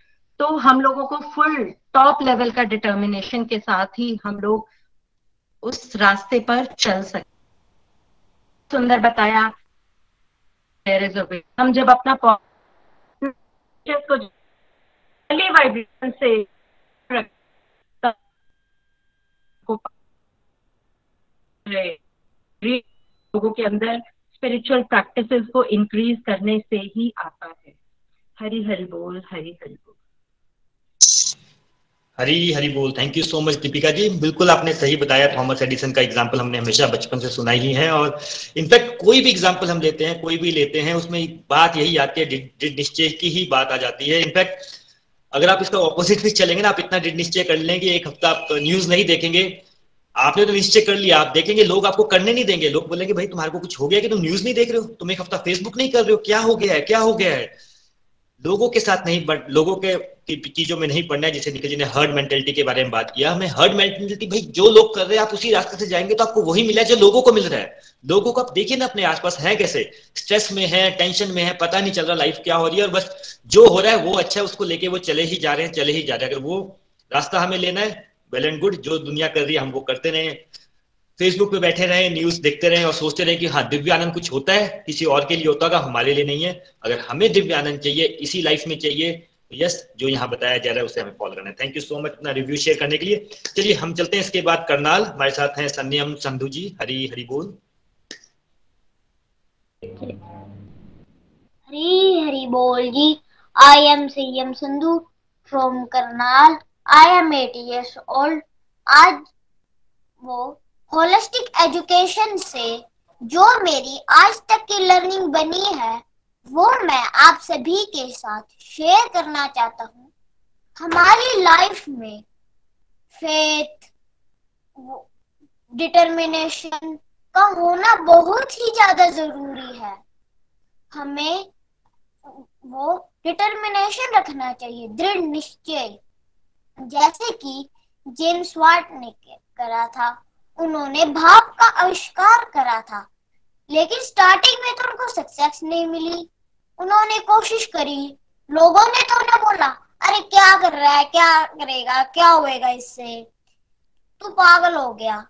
तो हम लोगों को फुल टॉप लेवल का डिटर्मिनेशन के साथ ही हम लोग उस रास्ते पर चल सकते सुंदर बताया। हम जब अपना वाइब्रेशन से लोगों के अंदर स्पिरिचुअल प्रैक्टिसेस को इंक्रीज करने से ही आता है। हरी हरी बोल, हरी हरी बोल। हरी हरी बोल thank you so much Deepika ji. बिल्कुल आपने सही बताया थॉमस एडिसन का एग्ज़ाम्पल हमने हमेशा बचपन से सुना ही है और इनफैक्ट कोई भी एग्ज़ाम्पल हम लेते हैं, कोई भी लेते हैं, उसमें बात यही आती है निश्चय की ही बात आ जाती है। इनफैक्ट अगर आप इसका ऑपोजिट भी चलेंगे ना, आप इतना डिड निश्चय कर लेंगे एक हफ़्ता आप न्यूज़ नहीं देखेंगे आपने तो निश्चय कर लिया, आप देखेंगे, लोग आपको करने नहीं देंगे। लोग बोलेंगे, भाई, तुम्हारे को कुछ हो गया कि तुम न्यूज़ नहीं देख रहे हो? तुम एक हफ़्ता फेसबुक नहीं कर रहे हो? क्या हो गया है? क्या हो गया है? लोगों के साथ नहीं बट लोगों के चीज़ों में नहीं पढ़ना है, जैसे निखिल जी ने हर्ड मेंटेलिटी के बारे में बात किया। हमें हर्ड मेंटेलिटी भाई, जो लोग कर रहे हैं, आप उसी रास्ते से जाएँगे तो आपको वही मिला जो लोगों को मिल रहा है। लोगों को आप देखिए ना अपने आसपास है कैसे? स्ट्रेस में है टेंशन में है, पता नहीं चल रहा लाइफ क्या हो रही है और बस जो हो रहा है वो अच्छा है, उसको लेके वो चले ही जा रहे हैं, चले ही जा रहे हैं। अगर वो रास्ता हमें लेना है वेल एंड गुड जो दुनिया कर रही है, हम वो करते रहे। फेसबुक पे बैठे रहे न्यूज़ देखते रहे और सोचते रहे कि हाँ दिव्य आनंद कुछ होता है, किसी और के लिए होता होगा, हमारे लिए नहीं है। अगर हमें दिव्य आनंद चाहिए, इसी लाइफ में चाहिए तो यस जो यहाँ बताया जा रहा है, उसे हमें फॉलो करना है। थैंक यू सो मच अपना रिव्यू शेयर करने के लिए। चलिए, हम चलते हैं इसके बाद करनाल। हमारे साथ हैं सन्यम संधु जी, हरी हरी बोल। हरी हरी बोल जी। I am CM Sandhu from Karnal. I am eight years old आज वो होलिस्टिक एजुकेशन से जो मेरी आज तक की लर्निंग बनी है, वो मैं आप सभी के साथ शेयर करना चाहता हूँ। हमारी लाइफ में फेथ डिटर्मिनेशन का होना बहुत ही ज़्यादा ज़रूरी है। हमें वो डिटर्मिनेशन रखना चाहिए, दृढ़ निश्चय। जैसे कि जेम्स वाट ने करा था। उन्होंने भाप का आविष्कार करा था। लेकिन स्टार्टिंग में तो उनको सक्सेस नहीं मिली। उन्होंने कोशिश करी। लोगों ने तो उन्हें बोला, अरे, क्या कर रहा है? क्या करेगा? क्या होएगा इससे? तू पागल हो गया।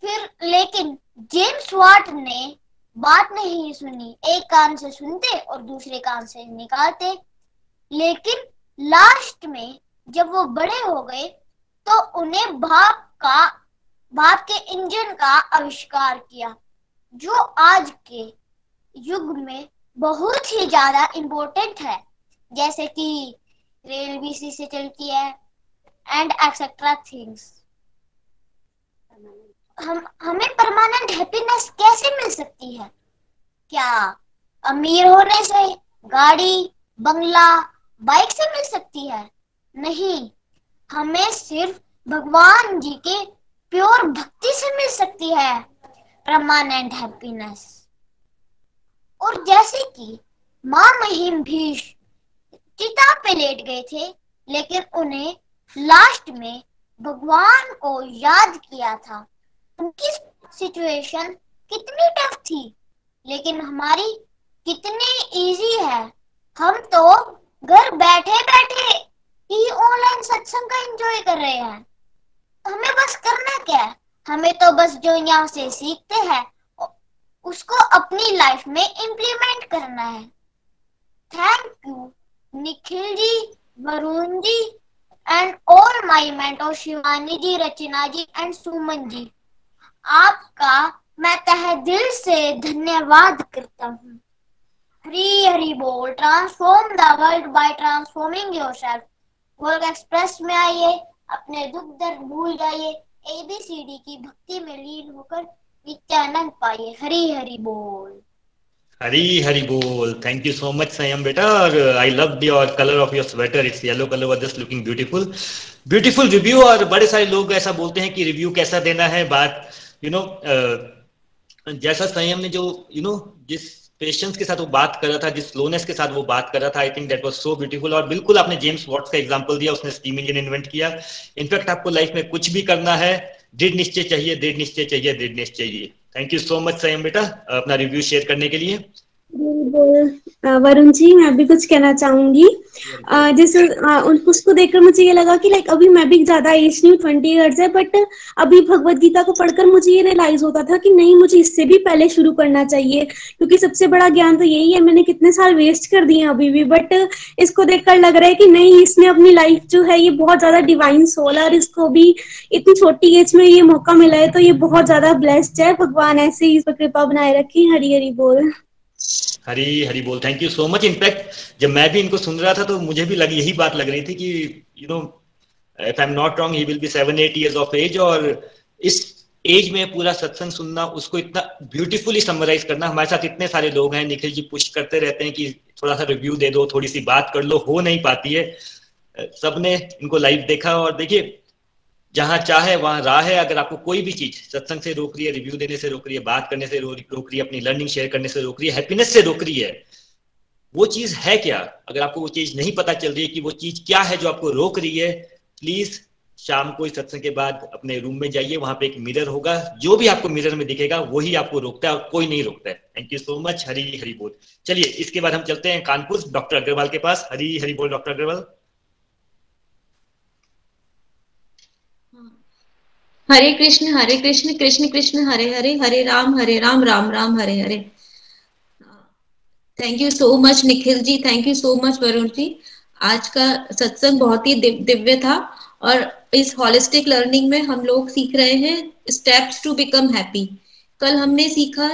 फिर, लेकिन जेम्स वाट ने बात नहीं सुनी। एक कान से सुनते और दूसरे कान से निकालते। लेकिन लास्ट में जब वो बड़े हो गए तो उन्हें भाप का भाप के इंजन का आविष्कार किया, जो आज के युग में बहुत ही ज़्यादा इम्पोर्टेंट है। जैसे कि रेल भी इसी से चलती है एंड एक्सेट्रा थिंग्स हम, हमें परमानेंट हैप्पीनेस कैसे मिल सकती है? क्या अमीर होने से गाड़ी, बंगला बाइक से मिल सकती है? नहीं, हमें सिर्फ़ भगवान जी के प्योर भक्ति से मिल सकती है परमानेंट हैप्पीनेस और जैसे कि माँ महिम भीष चिता पे लेट गए थे, लेकिन उन्हें लास्ट में भगवान को याद किया था। उनकी सिचुएशन कितनी टफ थी, लेकिन हमारी कितनी इजी है। हम तो घर बैठे बैठे ही ऑनलाइन सत्संग का एंजॉय कर रहे हैं। हमें बस करना क्या है? हमें तो बस जो यहाँ से सीखते हैं उसको अपनी लाइफ में इम्प्लीमेंट करना है। Thank you Nikhil ji, Varun ji and all my mentor Shivani ji, Rachna ji and Suman ji. आपका मैं तहे दिल से धन्यवाद करता हूँ। हरी हरी बोल transform the world by transforming yourself gold express में आइए अपने दुख दर्द भूल जाइए एबीसीडी की भक्ति में लीन होकर नित्यानंद पाइए। हरी हरी बोल। हरी हरी बोल। Thank you so much Sanyam बेटा। और I love your colour of your sweater it's yellow colour were just looking beautiful beautiful review और बड़े सारे लोग ऐसा बोलते हैं कि रिव्यू कैसा देना है बात you you know know, uh, जैसा संयम ने जो यू you नो know, जिस पेशेंस के साथ वो बात कर रहा था जिस स्लोनेस के साथ वो बात कर रहा था I think that was so beautiful और बिल्कुल आपने जेम्स वॉट्स का एग्जांपल दिया, उसने स्टीम इंजन इन्वेंट किया। इनफैक्ट आपको लाइफ में कुछ भी करना है दृढ़ निश्चय चाहिए दृढ़ निश्चय चाहिए दृढ़ निश्चय चाहिए। Thank you so much Sanyam बेटा, अपना रिव्यू शेयर करने के लिए। वरुण जी, मैं भी कुछ कहना चाहूँगी। जैसे उसको देखकर मुझे ये लगा कि लाइक अभी मैं भी ज़्यादा एज नहीं ट्वेंटी ईयर्स है बट अभी भगवत गीता को पढ़कर मुझे ये रियलाइज़ होता था कि नहीं, मुझे इससे भी पहले शुरू करना चाहिए, क्योंकि सबसे बड़ा ज्ञान तो यही है, मैंने कितने साल वेस्ट कर दिए अभी भी बट इसको देखकर लग रहा है कि नहीं, इसने अपनी लाइफ जो है, ये बहुत ज़्यादा डिवाइन सोल है, और इसको भी इतनी छोटी एज में ये मौका मिला है तो ये बहुत ज़्यादा ब्लेस्ड है। भगवान ऐसे ही इस पर कृपा बनाए रखी। हरी हरी बोल। हरी हरी बोल। Thank you so much in fact जब मैं भी इनको सुन रहा था तो मुझे भी लग, यही बात लग रही थी कि you know if I am not wrong he will be seven eight years of age और इस एज में पूरा सत्संग सुनना, उसको इतना ब्यूटीफुली समराइज करना। हमारे साथ इतने सारे लोग हैं, निखिल जी पुश करते रहते हैं कि थोड़ा सा रिव्यू दे दो, थोड़ी सी बात कर लो, हो नहीं पाती है। सबने इनको लाइव देखा और देखिए जहाँ चाहे, वहाँ राह है। अगर आपको कोई भी चीज़, सत्संग से रोक रही है रिव्यू देने से रोक रही है, बात करने से रोक रही है, अपनी लर्निंग शेयर करने से रोक रही है हैप्पीनेस से रोक रही है, वो चीज़ है क्या? अगर आपको वो चीज़ नहीं पता चल रही है कि वो चीज़ क्या है जो आपको रोक रही है प्लीज़ शाम को इस सत्संग के बाद अपने रूम में जाइए। वहाँ पे एक मिरर होगा। जो भी आपको मिरर में दिखेगा, वही आपको रोकता है और कोई नहीं रोकता है। Thank you so much Hari Hari बोल। चलिए, इसके बाद हम चलते हैं कानपुर डॉक्टर अग्रवाल के पास। हरी हरी बोल, doctor Agarwal. Hare Krishna Hare Krishna Krishna Krishna, Hare Hare Hare Ram Hare Ram Ram Ram, Hare Hare. Thank you so much Nikhil ji thank you so much Varun ji आज का सत्संग बहुत ही दिव्य था और इस हॉलिस्टिक लर्निंग में हम लोग सीख रहे हैं स्टेप्स टू बिकम हैप्पी कल हमने सीखा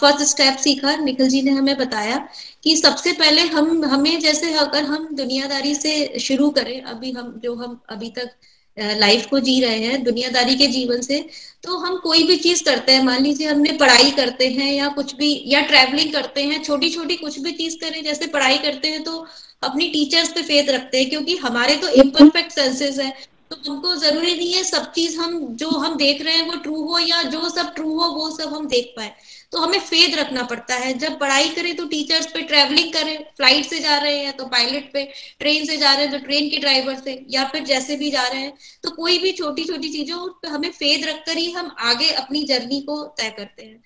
फ़र्स्ट स्टेप सीखा। निखिल जी ने हमें बताया कि सबसे पहले हम, हमें जैसे अगर हम दुनियादारी से शुरू करें, अभी हम, जो हम अभी तक लाइफ को जी रहे हैं, दुनियादारी के जीवन से तो हम कोई भी चीज़ करते हैं, मान लीजिए हमने पढ़ाई करते हैं या कुछ भी, या ट्रैवलिंग करते हैं छोटी छोटी कुछ भी चीज़ करें, जैसे पढ़ाई करते हैं तो अपनी टीचर्स पे फेथ रखते हैं, क्योंकि हमारे तो इम्परफेक्ट सेंसेस है। तो हमको ज़रूरी नहीं है सब चीज़ हम, जो हम देख रहे हैं वो ट्रू हो या जो सब ट्रू हो, वो सब हम देख पाए। तो हमें फेद रखना पड़ता है। जब पढ़ाई करें तो टीचर्स पे ट्रेवलिंग करें फ़्लाइट से जा रहे हैं तो पायलट पे ट्रेन से जा रहे हैं तो ट्रेन के ड्राइवर से, या फिर जैसे भी जा रहे हैं तो कोई भी छोटी छोटी चीज़ों पर हमें फेद रखकर ही हम आगे अपनी जर्नी को तय करते हैं।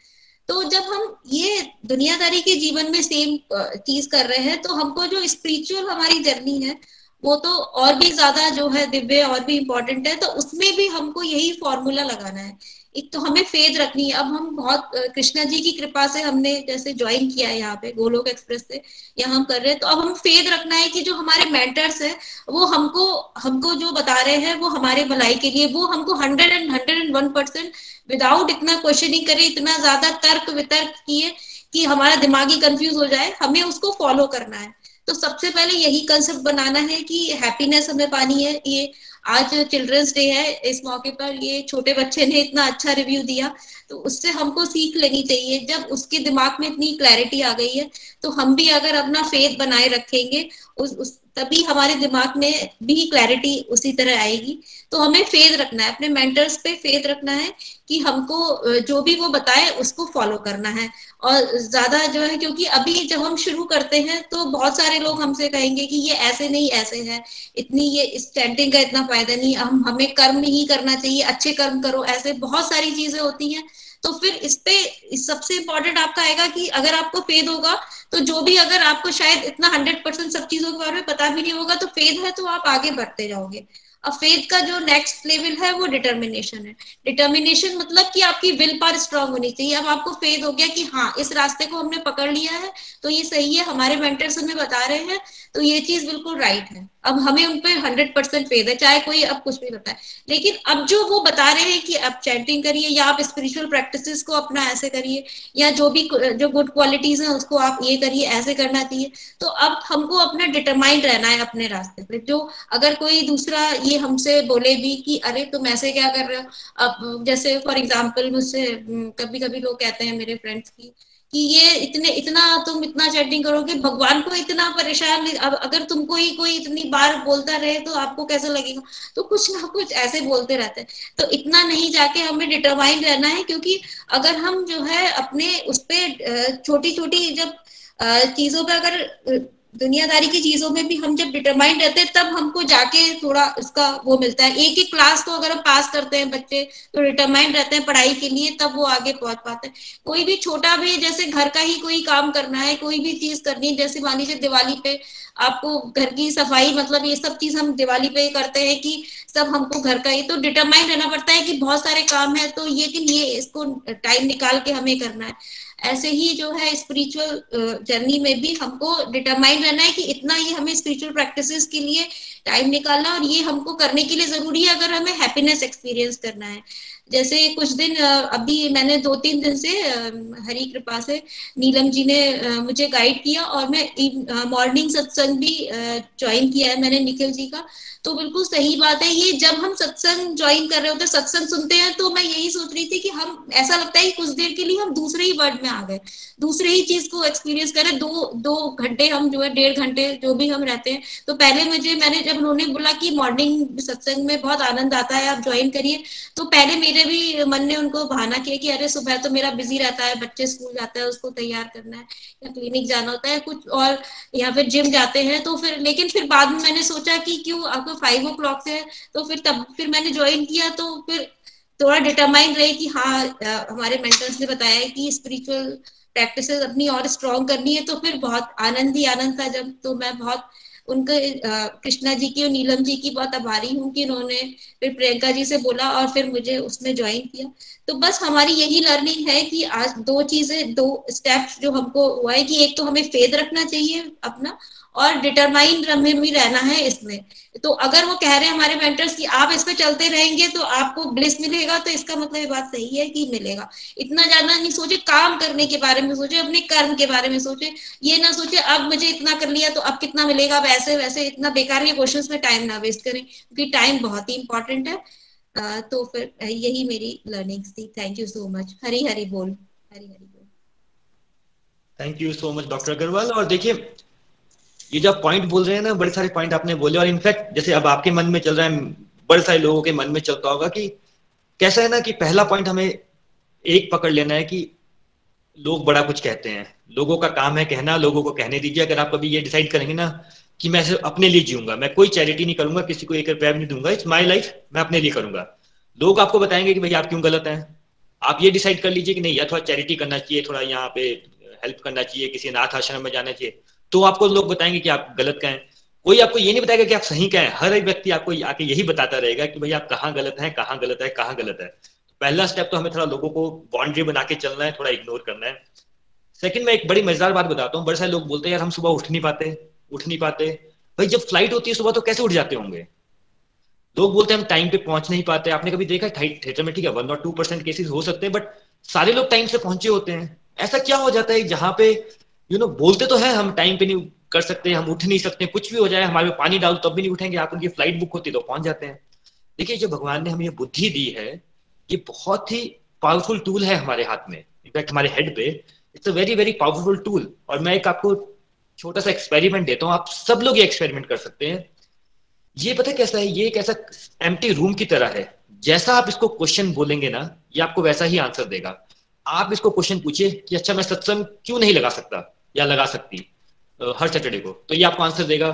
तो जब हम ये दुनियादारी के जीवन में सेम चीज़ कर रहे हैं तो हमको जो स्पिरिचुअल हमारी जर्नी है, वो तो और भी ज़्यादा जो है दिव्य और भी इम्पोर्टेंट है तो उसमें भी हमको यही फॉर्मूला लगाना है एक तो हमें फेद रखनी है। अब हम बहुत कृष्णा जी की कृपा से हमने जैसे ज्वाइन किया है यहाँ पे, गोलोक एक्सप्रेस से या हम कर रहे हैं। तो अब हम फेद रखना है कि जो हमारे मेंटर्स है, वो हमको हमको जो बता रहे हैं, वो हमारे भलाई के लिए, वो हमको hundred and hundred and one percent without इतना क्वेश्चनिंग करे, इतना ज़्यादा तर्क वितर्क किए कि हमारा दिमागी कंफ्यूज हो जाए, हमें उसको फॉलो करना है। तो सबसे पहले यही कंसेप्ट बनाना है कि हैप्पीनेस हमें पानी है, ये आज चिल्ड्रंस डे है इस मौके पर ये छोटे बच्चे ने इतना अच्छा रिव्यू दिया तो उससे हमको सीख लेनी चाहिए। जब उसके दिमाग में इतनी क्लैरिटी आ गई है तो हम भी अगर अपना फेथ बनाए रखेंगे उस, उस तभी हमारे दिमाग में भी क्लैरिटी उसी तरह आएगी। तो हमें फेद रखना है अपने मेंटर्स पे फेद रखना है कि हमको जो भी वो बताए उसको फॉलो करना है। और ज़्यादा जो है, क्योंकि अभी जब हम शुरू करते हैं तो बहुत सारे लोग हमसे कहेंगे कि ये ऐसे नहीं, ऐसे है। इतनी ये स्टैंडिंग का इतना फ़ायदा नहीं, हम, हमें कर्म नहीं करना चाहिए, अच्छे कर्म करो, ऐसे बहुत सारी चीज़ें होती हैं। तो फिर इस पे सबसे इंपॉर्टेंट आपका आएगा कि अगर आपको फेद होगा तो जो भी अगर आपको शायद इतना हंड्रेड परसेंट सब चीज़ों के बारे में पता भी नहीं होगा तो फेद है तो आप आगे बढ़ते जाओगे। अब फेथ का जो नेक्स्ट लेवल है, वो डिटर्मिनेशन है. डिटर्मिनेशन मतलब कि आपकी विल पावर स्ट्रांग होनी चाहिए. अब आपको फेथ हो गया कि हाँ इस रास्ते को हमने पकड़ लिया है तो ये सही है, हमारे मेंटर्स हमें बता रहे हैं तो ये चीज़ बिल्कुल राइट है. अब हमें उन पर हंड्रेड परसेंट फेद है, चाहे कोई अब कुछ भी बताए। लेकिन अब जो वो बता रहे हैं कि आप चैंटिंग करिए, या आप स्पिरिचुअल प्रैक्टिसेस को अपना ऐसे करिए, या जो भी जो गुड क्वालिटीज है, उसको आप ये करिए, ऐसे करना चाहिए। तो अब हमको अपना डिटरमाइंड रहना है अपने रास्ते पे। जो अगर कोई दूसरा ये हमसे बोले भी कि, अरे, तुम ऐसे क्या कर रहे हो? अब जैसे फॉर एग्ज़ाम्पल मुझसे कभी कभी लोग कहते हैं मेरे फ्रेंड्स की कि ये इतने, इतना तुम इतना चैटिंग करोगे, भगवान को इतना परेशान अब अगर तुमको ही कोई इतनी बार बोलता रहे तो आपको कैसा लगेगा? तो कुछ ना कुछ ऐसे बोलते रहते हैं। तो इतना नहीं जाके हमें डिटरमाइन रहना है, क्योंकि अगर हम जो है अपने उस पर छोटी छोटी जब चीज़ों पे अगर दुनियादारी की चीज़ों में भी हम जब डिटरमाइंड रहते हैं, तब हमको जाके थोड़ा इसका वो मिलता है। एक एक क्लास तो अगर हम पास करते हैं बच्चे तो डिटरमाइंड रहते हैं पढ़ाई के लिए, तब वो आगे पहुँच पाते हैं। कोई भी छोटा भी, जैसे घर का ही कोई काम करना है, कोई भी चीज़ करनी है, जैसे मान लीजिए दिवाली पे आपको घर की सफ़ाई मतलब ये सब चीज़ हम दिवाली पे करते हैं कि सब हमको घर का ही तो डिटरमाइंड रहना पड़ता है कि बहुत सारे काम है तो ये कि ये इसको टाइम निकाल के हमें करना है। ऐसे ही जो है स्पिरिचुअल जर्नी में भी हमको डिटरमाइन रहना है कि इतना ही हमें स्पिरिचुअल प्रैक्टिसेस के लिए टाइम निकालना और ये हमको करने के लिए ज़रूरी है अगर हमें हैप्पीनेस एक्सपीरियंस करना है। जैसे कुछ दिन अभी मैंने दो तीन दिन से हरी कृपा से नीलम जी ने मुझे गाइड किया और मैं मॉर्निंग सत्संग भी ज्वाइन किया है मैंने निखिल जी का। तो बिल्कुल सही बात है, ये जब हम सत्संग ज्वाइन कर रहे होते सत्संग सुनते हैं तो मैं यही सोच रही थी कि हम, ऐसा लगता है कि कुछ देर के लिए हम दूसरे ही वर्ड में आ गए। दूसरे ही चीज़ को एक्सपीरियंस करें, दो दो घंटे हम जो है, डेढ़ घंटे जो भी हम रहते हैं। तो पहले मुझे, मैंने जब उन्होंने बोला कि मॉर्निंग सत्संग में बहुत आनंद आता है, आप ज्वाइन करिए तो पहले मेरे भी मन ने उनको बहाना किया कि अरे, सुबह तो मेरा बिज़ी रहता है, बच्चे स्कूल जाता है, उसको तैयार करना है, या क्लिनिक जाना होता है कुछ और, या फिर जिम जाते हैं तो फिर, लेकिन फिर बाद में मैंने सोचा कि क्यों आपको फाइव ओ क्लॉक से तो फिर तब, फिर मैंने ज्वाइन किया तो फिर थोड़ा डिटरमाइंड रहे कि हाँ हमारे मेंटर्स ने बताया कि स्पिरिचुअल प्रैक्टिस अपनी और स्ट्रॉन्ग करनी है तो फिर बहुत आनंद ही आनंद था जब तो मैं बहुत उनके कृष्णा जी की और नीलम जी की बहुत आभारी हूँ कि उन्होंने फिर प्रियंका जी से बोला और फिर मुझे उसमें ज्वाइन किया। तो बस हमारी यही लर्निंग है कि आज दो चीज़ें, दो स्टेप्स जो हमको हुआ है कि एक तो हमें फेद रखना चाहिए अपना और डिटरमाइन भी रहना है इसमें। तो अगर वो कह रहे हैं हमारे मेंटर्स कि आप इस पे चलते रहेंगे तो आपको ब्लिस मिलेगा तो इसका मतलब ये बात सही है कि मिलेगा। इतना ज़्यादा नहीं, सोचे काम करने के बारे में सोचे, अपने कर्म के बारे में सोचे। ये ना सोचे, अब मुझे इतना कर लिया तो अब कितना मिलेगा? ऐसे, वैसे इतना बेकार के क्वेश्चन में टाइम ना वेस्ट करें, क्योंकि टाइम बहुत ही इंपॉर्टेंट है। तो फिर यही मेरी लर्निंग थी। Thank you so much Hari Hari बोल। हरी हरी बोल। Thank you so much doctor Agarwal और देखिए ये जो पॉइंट बोल रहे हैं ना, बड़े सारे पॉइंट आपने बोले, और इनफैक्ट जैसे अब आपके मन में चल रहा है, बड़े सारे लोगों के मन में चलता होगा कि कैसा है ना कि पहला पॉइंट हमें एक पकड़ लेना है कि लोग बड़ा कुछ कहते हैं। लोगों का काम है कहना, लोगों को कहने दीजिए। अगर आप कभी ये डिसाइड करेंगे ना कि मैं सिर्फ़ अपने लिए जीऊँगा, मैं कोई चैरिटी नहीं करूँगा, किसी को एक रुपया नहीं दूँगा इट्स माई लाइफ मैं अपने लिए करूँगा। लोग आपको बताएँगे कि भाई आप क्यों गलत हैं? आप ये डिसाइड कर लीजिए कि नहीं यार थोड़ा चैरिटी करना चाहिए, थोड़ा यहाँ पे हेल्प करना चाहिए, किसी अनाथ आश्रम में जाना चाहिए। तो आपको लोग बताएँगे कि आप गलत कहें। कोई आपको ये नहीं बताएगा कि आप सही कहें। हर एक व्यक्ति आपको आके यही बताता रहेगा कि भाई आप कहाँ गलत है, कहाँ गलत है, कहाँ गलत है। पहला स्टेप तो हमें थोड़ा लोगों को बाउंड्री बना के चलना है, थोड़ा इग्नोर करना है। सेकंड मैं एक बड़ी मज़ेदार बात बताता हूँ। बड़े सारे लोग बोलते हैं, यार, हम सुबह उठ नहीं पाते, उठ नहीं पाते। भाई, जब फ़्लाइट होती है, सुबह तो कैसे उठ जाते होंगे? लोग बोलते हैं, हम टाइम पे पहुँच नहीं पाते। आपने कभी देखा थिएटर में ठीक है वन और टू परसेंट हो सकते हैं बट सारे लोग टाइम से पहुँचे होते हैं। ऐसा क्या हो जाता है, जहाँ पे यू नो बोलते तो है, हम टाइम पे नहीं कर सकते, हम उठ नहीं सकते, कुछ भी हो जाए, हमारे पानी डालो, तब भी नहीं उठेंगे, आप उनकी फ़्लाइट बुक होती तो पहुँच जाते हैं। देखिए, जो भगवान ने हमें बुद्धि दी है, ये बहुत ही पावरफुल टूल है हमारे हाथ में। इनफैक्ट हमारे हेड पे it's a very very powerful tool और मैं एक आपको छोटा सा एक्सपेरिमेंट देता हूँ, आप सब लोग ये एक्सपेरिमेंट कर सकते हैं। ये पता कैसा है? ये एक ऐसा एम्प्टी रूम की तरह है। जैसा आप इसको क्वेश्चन बोलेंगे ना, ये आपको वैसा ही आंसर देगा। आप इसको क्वेश्चन पूछिए कि अच्छा मैं सत्संग क्यों नहीं लगा सकता? या लगा सकती हर सैटरडे को। तो ये आपको आंसर देगा,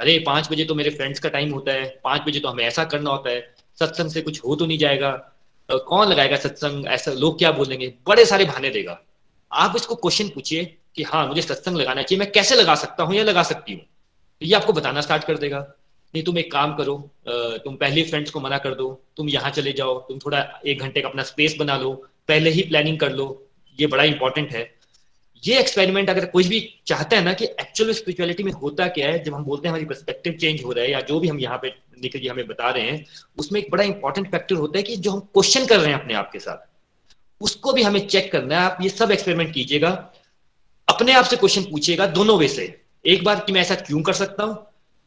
अरे, पाँच बजे तो मेरे फ्रेंड्स का टाइम होता है, पाँच बजे तो हमें ऐसा करना होता है, सत्संग से कुछ हो तो नहीं जाएगा। कौन लगाएगा सत्संग? ऐसा लोग क्या बोलेंगे? बड़े सारे बहाने देगा। आप इसको क्वेश्चन पूछिए कि हाँ मुझे सत्संग लगाना चाहिए, मैं कैसे लगा सकता हूँ या लगा सकती हूँ? तो ये आपको बताना स्टार्ट कर देगा। नहीं, तुम एक काम करो तुम पहले फ्रेंड्स को मना कर दो, तुम यहाँ चले जाओ, तुम थोड़ा एक घंटे का अपना स्पेस बना लो, पहले ही प्लानिंग कर लो, ये बड़ा इंपॉर्टेंट है। ये एक्सपेरिमेंट अगर कोई भी चाहता है ना कि एक्चुअल स्पिरिचुअलिटी में होता क्या है, जब हम बोलते हैं हमारी पर्सपेक्टिव चेंज हो रहा है या जो भी हम यहाँ पे निकल जी हमें बता रहे हैं, उसमें एक बड़ा इंपॉर्टेंट फैक्टर होता है कि जो हम क्वेश्चन कर रहे हैं अपने आप के साथ, उसको भी हमें चेक करना है। आप ये सब एक्सपेरिमेंट कीजिएगा, अपने आप से क्वेश्चन पूछिएगा दोनों वे से। एक बार कि मैं ऐसा क्यों कर सकता हूँ,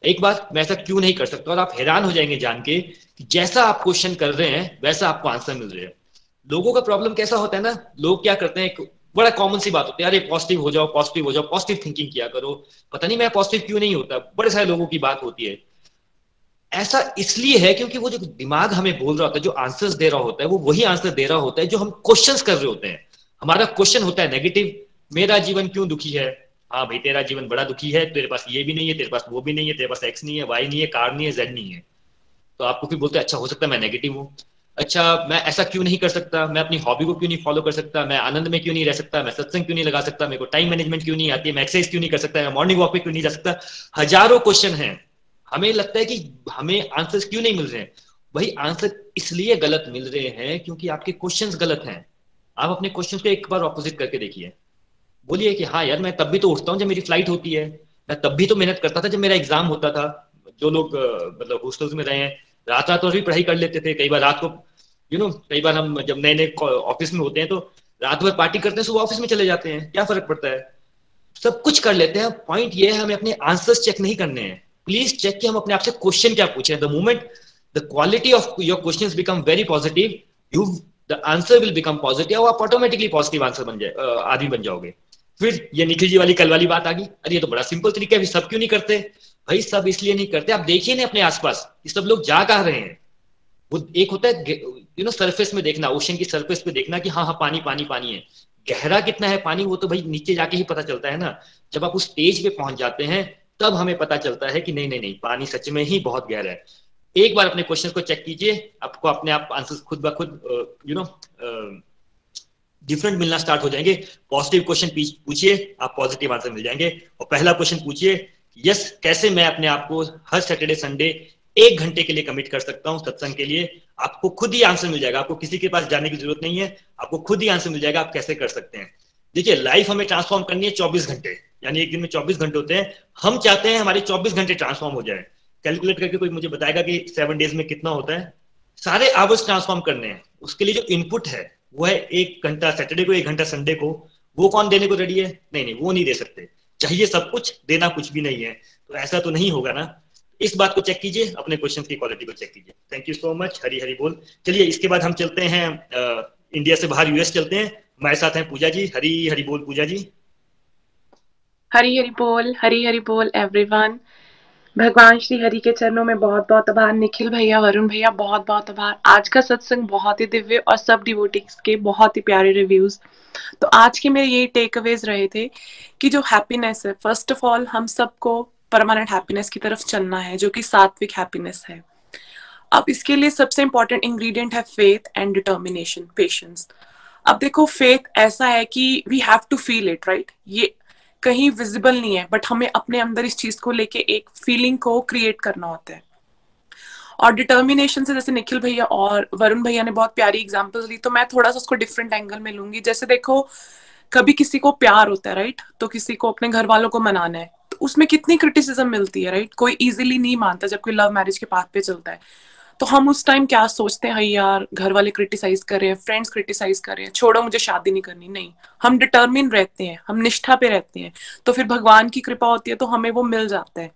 एक बार मैं ऐसा क्यों नहीं कर सकता और आप हैरान हो जाएँगे जान के कि जैसा आप क्वेश्चन कर रहे हैं, वैसा आपको आंसर मिल रहा है। लोगों का प्रॉब्लम कैसा होता है ना, लोग क्या करते हैं बड़ा कॉमन सी बात होती है। अरे पॉजिटिव हो जाओ पॉजिटिव हो जाओ पॉजिटिव थिंकिंग किया करो। पता नहीं मैं पॉजिटिव क्यों नहीं होता। बड़े सारे लोगों की बात होती है। ऐसा इसलिए है क्योंकि वो जो दिमाग हमें बोल रहा होता है, जो आंसर्स दे रहा होता है, वो वही आंसर दे रहा होता है, जो हम क्वेश्चन कर रहे होते हैं। हमारा क्वेश्चन होता है नेगेटिव मेरा जीवन क्यों दुखी है? हाँ भाई, तेरा जीवन बड़ा दुखी है, तेरे पास ये भी नहीं है, तेरे पास वो भी नहीं है, तेरे पास एक्स नहीं है वाई नहीं है, कार नहीं है जेड नहीं है। तो आपको फिर बोलते अच्छा हो सकता है मैं नेगेटिव हूँ। अच्छा मैं ऐसा क्यों नहीं कर सकता? मैं अपनी हॉबी को क्यों नहीं फॉलो कर सकता? मैं आनंद में क्यों नहीं रह सकता? मैं सत्संग क्यों नहीं लगा सकता? मेरे को टाइम मैनेजमेंट क्यों नहीं आती? है मैं एक्सरसाइज क्यों नहीं कर सकता? मैं मॉर्निंग वॉक पे क्यों नहीं जा सकता? हज़ारों क्वेश्चन है। हमें लगता है कि हमें आंसर्स क्यों नहीं मिल रहे हैं? वही आंसर इसलिए गलत मिल रहे हैं क्योंकि आपके क्वेश्चन गलत हैं। आप अपने क्वेश्चन को एक बार ऑपोजिट करके देखिए। बोलिए कि हाँ यार, मैं तब भी तो उठता हूँ जब मेरी फ़्लाइट होती है। मैं तब भी तो मेहनत करता था जब मेरा एग्ज़ाम होता था। जो लोग मतलब हॉस्टल्स में रहे हैं रात रात और भी पढ़ाई कर लेते थे, कई बार रात को यू नो कई बार हम जब नए नए ऑफ़िस में होते हैं तो रात भर पार्टी करते हैं, सुबह ऑफ़िस में चले जाते हैं, क्या फ़र्क पड़ता है? सब कुछ कर लेते हैं पॉइंट ये है, हमें अपने आंसर्स चेक नहीं करने हैं। प्लीज़ चेक कि हम अपने आप से क्वेश्चन क्या पूछे। The moment the quality of your question become very positive you the answer will become positive आप ऑटोमेटिकली पॉजिटिव आंसर बन जाए आदमी बन जाओगे। फिर ये निखिल जी वाली कल वाली बात आ गई। अरे, ये तो बड़ा सिंपल तरीका है सब क्यों नहीं करते? भाई, सब इसलिए नहीं करते। आप देखिए ना अपने आसपास। ये सब लोग जा कहा रहे हैं? वो एक होता है यू नो सरफेस में देखना ओशन की सरफेस पे देखना कि हाँ हाँ पानी पानी पानी है। गहरा कितना है पानी, वो तो भाई नीचे जाके ही पता चलता है ना। जब आप उस स्टेज पे पहुँच जाते हैं, तब हमें पता चलता है कि नहीं नहीं नहीं, पानी सच में ही बहुत गहरा है। एक बार अपने क्वेश्चन को चेक कीजिए। आपको अपने आप आंसर खुद ब खुद यू नो डिफरेंट मिलना स्टार्ट हो जाएँगे। पॉजिटिव क्वेश्चन पूछिए, आप पॉजिटिव आंसर मिल जाएँगे। और पहला क्वेश्चन पूछिए यस कैसे मैं अपने आप को हर सैटरडे संडे एक घंटे के लिए कमिट कर सकता हूँ सत्संग के लिए? आपको खुद ही आंसर मिल जाएगा। आपको किसी के पास जाने की ज़रूरत नहीं है। आपको खुद ही आंसर मिल जाएगा आप कैसे कर सकते हैं। देखिए लाइफ हमें ट्रांसफॉर्म करनी है चौबीस घंटे। यानी एक दिन में चौबीस घंटे होते हैं। हम चाहते हैं हमारे चौबीस घंटे ट्रांसफॉर्म हो जाए। कैलकुलेट करके कोई मुझे बताएगा कि सेवन डेज़ में कितना होता है? सारे आवर्स ट्रांसफॉर्म करने हैं। उसके लिए जो इनपुट है, वो है एक घंटा सैटरडे को, एक घंटा संडे को। वो कौन देने को रेडी है? नहीं नहीं, वो नहीं दे सकते। चाहिए सब कुछ देना कुछ भी नहीं है। तो ऐसा तो नहीं होगा ना। इस बात को चेक कीजिए अपने क्वेश्चन की क्वालिटी को चेक कीजिए। Thank you so much Hari Hari बोल। चलिए इसके बाद हम चलते हैं आ, इंडिया से बाहर यूएस चलते हैं। हमारे साथ हैं पूजा जी हरी हरी बोल पूजा जी। हरी हरी बोल हरी हरी बोल एवरीवन भगवान श्री हरि के चरणों में बहुत बहुत आभार निखिल भैया वरुण भैया बहुत बहुत आभार। आज का सत्संग बहुत ही दिव्य और सब डिवोटिक्स के बहुत ही प्यारे रिव्यूज़ तो आज के मेरे यही टेक अवेज रहे थे कि जो हैप्पीनेस है फ़र्स्ट ऑफ़ ऑल हम सबको परमानेंट हैप्पीनेस की तरफ़ चलना है, जो कि सात्विक हैप्पीनेस है। अब इसके लिए सबसे इंपॉर्टेंट इंग्रेडिएंट है फेथ एंड डिटर्मिनेशन पेशेंस अब देखो फेथ ऐसा है कि we have to feel it right ये कहीं विजिबल नहीं है बट हमें अपने अंदर इस चीज़ को लेके एक फीलिंग को क्रिएट करना होता है। और डिटर्मिनेशन से जैसे निखिल भैया और वरुण भैया ने बहुत प्यारी एग्जाम्पल्स ली तो मैं थोड़ा सा उसको डिफरेंट एंगल में लूँगी। जैसे देखो कभी किसी को प्यार होता है राइट तो किसी को अपने घर वालों को मनाना है। तो उसमें कितनी क्रिटिसिज्म मिलती है राइट कोई इजीली नहीं मानता जब कोई लव मैरिज के पाथ पे चलता है। तो हम उस टाइम क्या सोचते हैं यार घर वाले क्रिटिसाइज कर रहे हैं फ्रेंड्स क्रिटिसाइज कर रहे हैं, छोड़ो, मुझे शादी नहीं करनी। नहीं, हम डिटर्मिन रहते हैं, हम निष्ठा पे रहते हैं। तो फिर भगवान की कृपा होती है तो हमें वो मिल जाता है।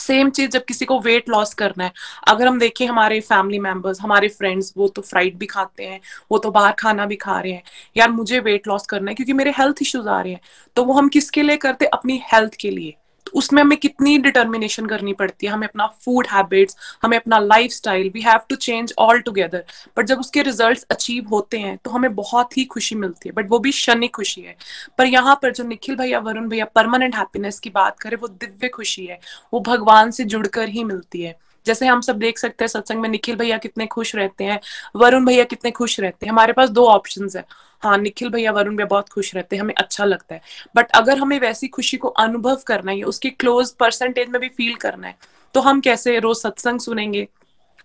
सेम चीज़ जब किसी को वेट लॉस करना है। अगर हम देखें हमारे फैमिली मेंबर्स हमारे फ्रेंड्स वो तो फ्राइड भी खाते हैं, वो तो बाहर खाना भी खा रहे हैं। यार मुझे वेट लॉस करना है क्योंकि मेरे हेल्थ इश्यूज़ आ रहे हैं। तो वो हम किसके लिए करते अपनी हेल्थ के लिए। उसमें हमें कितनी डिटर्मिनेशन करनी पड़ती है? हमें अपना फ़ूड हैबिट्स हमें अपना life style we have to change all together but जब उसके रिज़ल्ट अचीव होते हैं तो हमें बहुत ही खुशी मिलती है। बट वो भी शनि खुशी है। पर यहाँ पर जो निखिल भैया, वरुण भैया परमानेंट हैप्पीनेस की बात करें, वो दिव्य खुशी है। वो भगवान से जुड़कर ही मिलती है। जैसे हम सब देख सकते हैं सत्संग में निखिल भैया कितने खुश रहते हैं, वरुण भैया कितने खुश रहते हैं। हमारे पास दो ऑप्शन है। हाँ निखिल भैया, वरुण भैया बहुत खुश रहते हैं, हमें अच्छा लगता है। बट अगर हमें वैसी खुशी को अनुभव करना है उसकी क्लोज परसेंटेज में भी फील करना है तो हम कैसे रोज सत्संग सुनेंगे?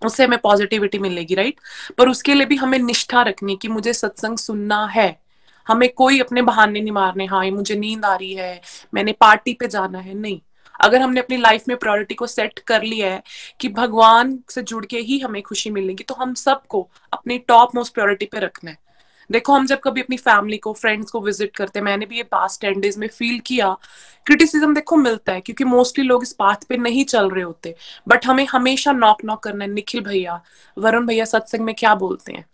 उससे हमें पॉजिटिविटी मिलेगी राइट पर उसके लिए भी हमें निष्ठा रखनी कि मुझे सत्संग सुनना है। हमें कोई अपने बहाने नहीं मारने हाँ मुझे नींद आ रही है, मैंने पार्टी पे जाना है। नहीं। अगर हमने अपनी लाइफ में प्रायोरिटी को सेट कर लिया है कि भगवान से जुड़ के ही हमें खुशी मिलेगी तो हम सबको अपनी टॉप मोस्ट प्रायोरिटी पे रखना है। देखो, हम जब कभी अपनी फैमिली को फ्रेंड्स को विज़िट करते हैं, मैंने भी ये पास्ट टेन डेज़ में फील किया क्रिटिसिज्म देखो मिलता है, क्योंकि मोस्टली लोग इस पाथ पे नहीं चल रहे होते बट हमें हमेशा नॉक नॉक करना है, निखिल भैया, वरुण भैया सत्संग में क्या बोलते हैं?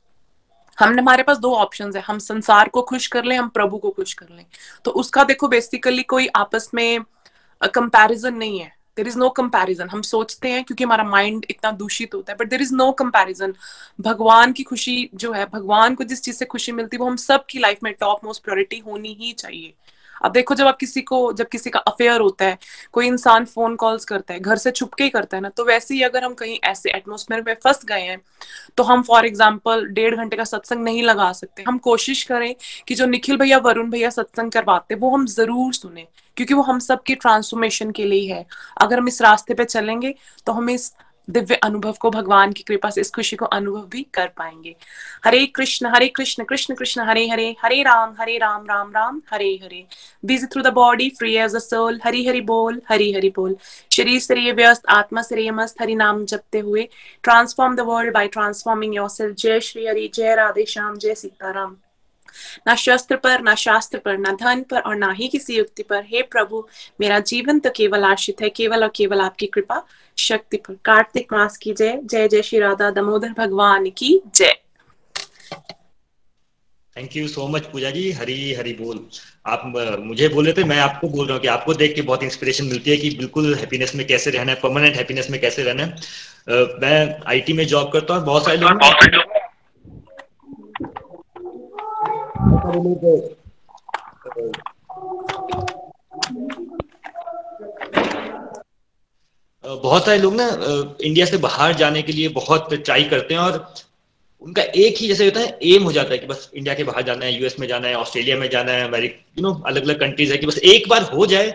हमने, हमारे पास दो ऑप्शन है, हम संसार को खुश कर लें, हम प्रभु को खुश कर लें। तो उसका देखो बेसिकली कोई आपस में कंपैरिजन नहीं है। देर इज़ नो कंपैरिजन हम सोचते हैं क्योंकि हमारा माइंड इतना दूषित होता है but there is no comparison भगवान की खुशी जो है, भगवान को जिस चीज़ से खुशी मिलती है, वो हम सबकी लाइफ में टॉप मोस्ट प्रायोरिटी होनी ही चाहिए। अब देखो, जब आप किसी को, जब किसी का अफेयर होता है, कोई इंसान फ़ोन कॉल्स करता है, घर से छुपके ही करता है ना तो वैसे ही अगर हम कहीं ऐसे एटमोसफेयर में फंस गए हैं तो हम फॉर एग्ज़ाम्पल डेढ़ घंटे का सत्संग नहीं लगा सकते। हम कोशिश करें कि जो निखिल भैया, वरुण भैया सत्संग करवाते वो हम ज़रूर सुने, क्योंकि वो हम सबकी ट्रांसफॉर्मेशन के लिए है। अगर हम इस रास्ते पे चलेंगे तो हम इस दिव्य अनुभव को, भगवान की कृपा से इस खुशी को अनुभव भी कर पाएँगे। Hare Krishna Hare Krishna Krishna Krishna, Hare Hare Hare Ram Hare Ram Ram Ram, Hare Hare. Busy through the body free as a soul Hari Hari बोल, हरी हरि बोल। शरीर से व्यस्त, आत्मा से मस्त, हरि नाम जपते हुए। Transform the world by transforming your जय श्री हरि, जय राधे श्याम, जय सीताराम। ना शस्त्र पर, ना शास्त्र पर, ना धन पर और ना ही किसी युक्ति पर। हे प्रभु, मेरा जीवन तो केवल आश्रित है, केवल और केवल आपकी कृपा। शक्ति पर। कार्तिक मास की जय। जय जय श्री राधा। दामोदर भगवान की जय। Thank you so much Pooja ji. Hari Hari बोल। आप मुझे बोल रहे थे मैं आपको बोल रहा हूँ कि आपको देख के बहुत इंस्पिरेशन मिलती है कि बिल्कुल हैप्पीनेस में कैसे रहना है परमानेंट हैप्पीनेस में कैसे रहना है। uh, मैं आईटी में जॉब करता हूँ बहुत सारे लोग बहुत सारे लोग ना इंडिया से बाहर जाने के लिए बहुत ट्राई करते हैं और उनका एक ही जैसे होता है एम हो जाता है कि बस इंडिया के बाहर जाना है यूएस में जाना है ऑस्ट्रेलिया में जाना है अमेरिका यू नो अलग अलग कंट्रीज़ है कि बस एक बार हो जाए,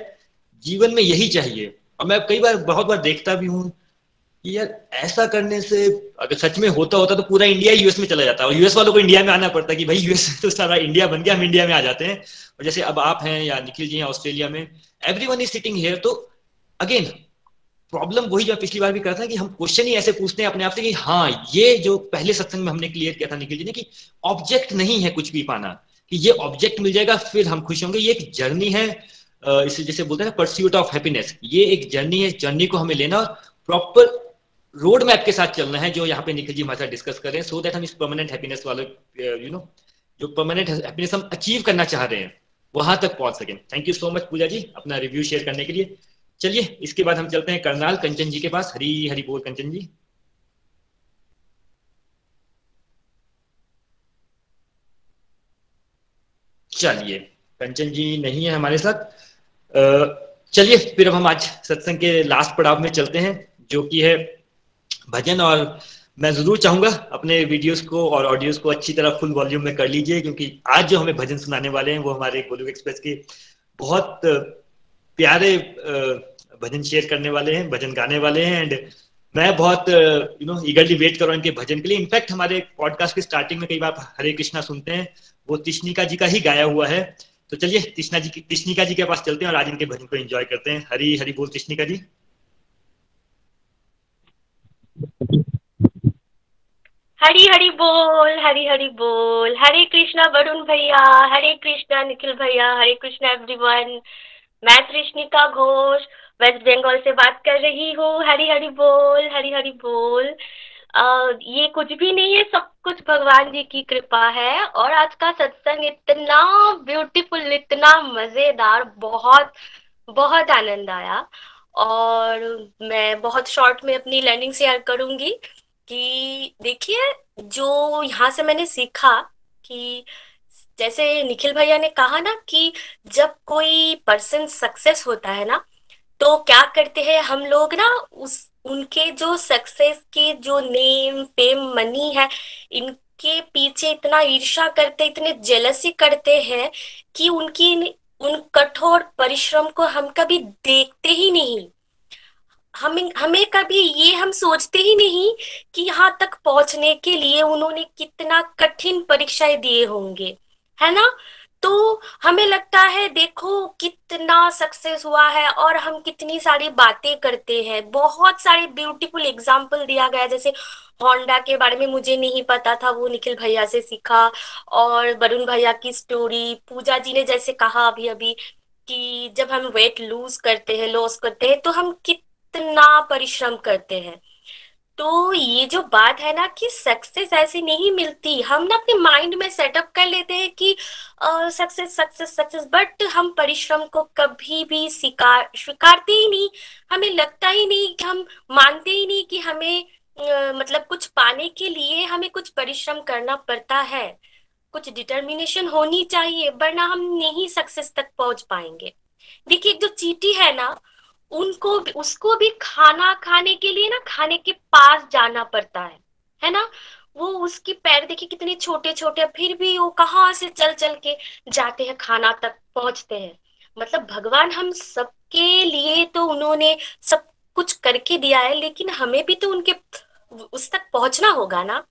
जीवन में यही चाहिए। और मैं कई बार, बहुत बार देखता भी हूँ कि यार ऐसा करने से अगर सच में होता होता तो पूरा इंडिया यूएस में चला जाता है और यूएस वालों को इंडिया में आना पड़ता है कि भाई यूएस तो सारा इंडिया बन गया, हम इंडिया में आ जाते हैं। और जैसे अब आप हैं या निखिल जी हैं ऑस्ट्रेलिया में everyone is sitting here तो अगेन प्रॉब्लम वही जो पिछली बार भी करता है कि हम क्वेश्चन ही ऐसे पूछते हैं अपने आप से कि हाँ ये जो पहले सत्संग में हमने क्लियर किया था निखिल जी ने कि ऑब्जेक्ट नहीं है कुछ भी पाना, कि ये ऑब्जेक्ट मिल जाएगा, फिर हम खुश होंगे। ये एक जर्नी है इसे जैसे बोलते हैं परस्यूट ऑफ़ हैप्पीनेस ये एक जर्नी है जर्नी को हमें लेना प्रॉपर रोड मैप के साथ चलना है, जो यहाँ पे निखिल जी हमारे साथ डिस्कस कर रहे हैं सो दैट हम इस परमानेंट हैप्पीनेस वाले यू नो जो परमानेंट हैप्पीनेस हम अचीव करना चाह रहे हैं, वहाँ तक पहुँच सके। Thank you so much Pooja ji, अपना रिव्यू शेयर करने के लिए। चलिए, इसके बाद हम चलते हैं करनाल कंचन जी के पास। हरी हरी बोल कंचन जी। चलिए, कंचन जी नहीं है हमारे साथ। चलिए, फिर हम आज सत्संग के लास्ट पड़ाव में चलते हैं, जो कि है भजन। और मैं ज़रूर चाहूँगा अपने वीडियोस को और ऑडियोस को अच्छी तरह फुल वॉल्यूम में कर लीजिए, क्योंकि आज जो हमें भजन सुनाने वाले हैं, वो हमारे गोलू एक्सप्रेस के बहुत प्यारे भजन शेयर करने वाले हैं, भजन गाने वाले हैं एंड मैं बहुत यू नो ईगरली वेट कर रहा हूँ इनके भजन के लिए। इनफैक्ट हमारे पॉडकास्ट की स्टार्टिंग में कई बार हरे कृष्णा सुनते हैं, वो तिश्निका जी का ही गाया हुआ है। तो चलिए कृष्णा जी कृष्णिका जी के पास चलते हैं और आज इनके भजन को एंजॉय करते हैं। हरी हरी बोल कृष्णिका जी। हरी हरी बोल, हरी हरी बोल। हरे कृष्णा वरुण भैया, हरे कृष्णा निखिल भैया, हरे कृष्णा एवरीवन मैं कृष्णिका घोष वेस्ट बंगाल से बात कर रही हूँ। हरी हरी बोल हरी हरी बोल। आ, ये कुछ भी नहीं है सब कुछ भगवान जी की कृपा है। और आज का सत्संग इतना ब्यूटीफुल इतना मज़ेदार बहुत बहुत आनंद आया। और मैं बहुत शॉर्ट में अपनी लर्निंग शेयर करूँगी कि देखिए जो यहाँ से मैंने सीखा कि जैसे निखिल भैया ने कहा ना कि जब कोई पर्सन सक्सेस होता है ना तो क्या करते हैं हम लोग ना, उस, उनके जो सक्सेस के जो नेम, फेम, मनी है, इनके पीछे इतना ईर्षा करते, इतने जेलसी करते हैं कि उनकी उन कठोर परिश्रम को हम कभी देखते ही नहीं। हमें हमें कभी ये हम सोचते ही नहीं कि यहाँ तक पहुँचने के लिए उन्होंने कितना कठिन परीक्षाएँ दिए होंगे। है ना? तो हमें लगता है, देखो कितना सक्सेस हुआ है और हम कितनी सारी बातें करते हैं। बहुत सारे ब्यूटीफुल एग्ज़ाम्पल दिया गया जैसे होंडा के बारे में मुझे नहीं पता था, वो निखिल भैया से सीखा और वरुण भैया की स्टोरी पूजा जी ने जैसे कहा अभी अभी कि जब हम वेट लूज करते हैं लॉस करते हैं तो हम कितना परिश्रम करते हैं। तो ये जो बात है ना कि सक्सेस ऐसी नहीं मिलती। हम ना अपने माइंड में सेटअप कर लेते हैं कि सक्सेस सक्सेस सक्सेस बट हम परिश्रम को कभी भी स्वीकार स्वीकारते ही नहीं। हमें लगता ही नहीं कि हम मानते ही नहीं कि हमें अ, मतलब कुछ पाने के लिए हमें कुछ परिश्रम करना पड़ता है। कुछ डिटर्मिनेशन होनी चाहिए वरना हम नहीं सक्सेस तक पहुँच पाएँगे। देखिए जो चीटी है ना उनको उसको भी खाना खाने के लिए ना खाने के पास जाना पड़ता है है ना? वो उसकी पैर देखिए कितने छोटे छोटे फिर भी वो कहाँ से चल चल के जाते हैं, खाना तक पहुँचते हैं। मतलब भगवान हम सबके लिए तो उन्होंने सब कुछ करके दिया है, लेकिन हमें भी तो उनके उस तक पहुँचना होगा ना?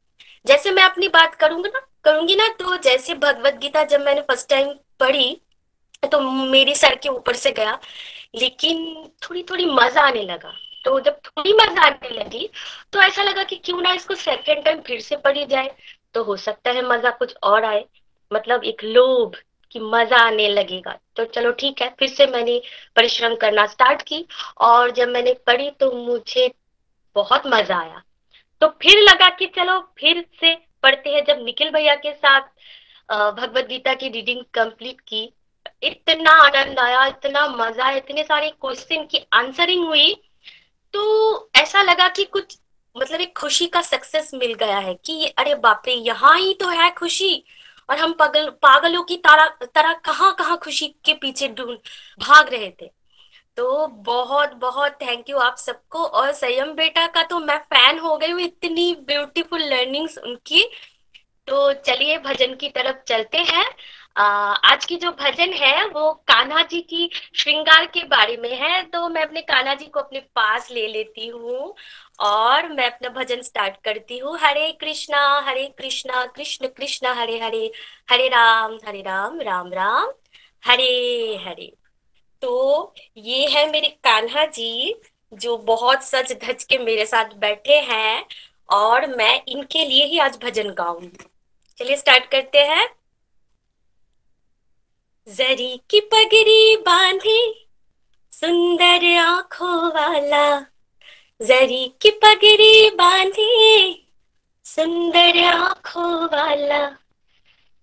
जैसे मैं अपनी बात करूँगी ना करूँगी ना तो जैसे भगवत गीता जब मैंने फ़र्स्ट टाइम पढ़ी तो मेरी सर के ऊपर से गया, लेकिन थोड़ी थोड़ी मज़ा आने लगा। तो जब थोड़ी मज़ा आने लगी तो ऐसा लगा कि क्यों ना इसको सेकेंड टाइम फिर से पढ़ी जाए। तो हो सकता है मज़ा कुछ और आए मतलब एक लोभ कि मज़ा आने लगेगा। तो चलो ठीक है, फिर से मैंने परिश्रम करना स्टार्ट की, और जब मैंने पढ़ी तो मुझे बहुत मज़ा आया। तो फिर लगा कि चलो फिर से पढ़ते हैं। जब निखिल भैया के साथ भगवत गीता की रीडिंग कंप्लीट की इतना आनंद आया, इतना मज़ा इतने सारे क्वेश्चन की आंसरिंग हुई तो ऐसा लगा कि कुछ मतलब एक खुशी का सक्सेस मिल गया है कि अरे बाप रे, यहाँ ही तो है खुशी। और हम पागल, पागलों की तरह तरह कहाँ कहाँ खुशी के पीछे ढूंढ, भाग रहे थे। तो बहुत बहुत थैंक यू आप सबको। और संयम बेटा का तो मैं फ़ैन हो गई हूँ, इतनी ब्यूटीफुल लर्निंग्स उनकी। तो चलिए, भजन की तरफ़ चलते हैं। आज की जो भजन है, वो कान्हा जी की श्रृंगार के बारे में है तो मैं अपने कान्हा जी को अपने पास ले लेती हूँ और मैं अपना भजन स्टार्ट करती हूँ। हरे कृष्णा हरे कृष्णा, कृष्ण कृष्ण, हरे हरे हरे राम हरे राम राम राम, हरे हरे। तो ये है मेरे कान्हा जी, जो बहुत सच धज के मेरे साथ बैठे हैं और मैं इनके लिए ही आज भजन गाऊँगी। चलिए स्टार्ट करते हैं। जरी की पगड़ी बांधी, सुंदर आँखों वाला। जरी की पगड़ी बांधी, सुंदर आँखों वाला।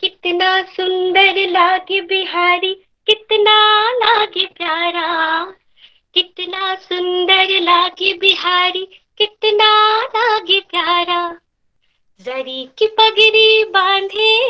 कितना सुंदर लागे बिहारी, कितना लागे प्यारा। कितना सुंदर लागे बिहारी, कितना लागे प्यारा। जरी की पगड़ी बांधे।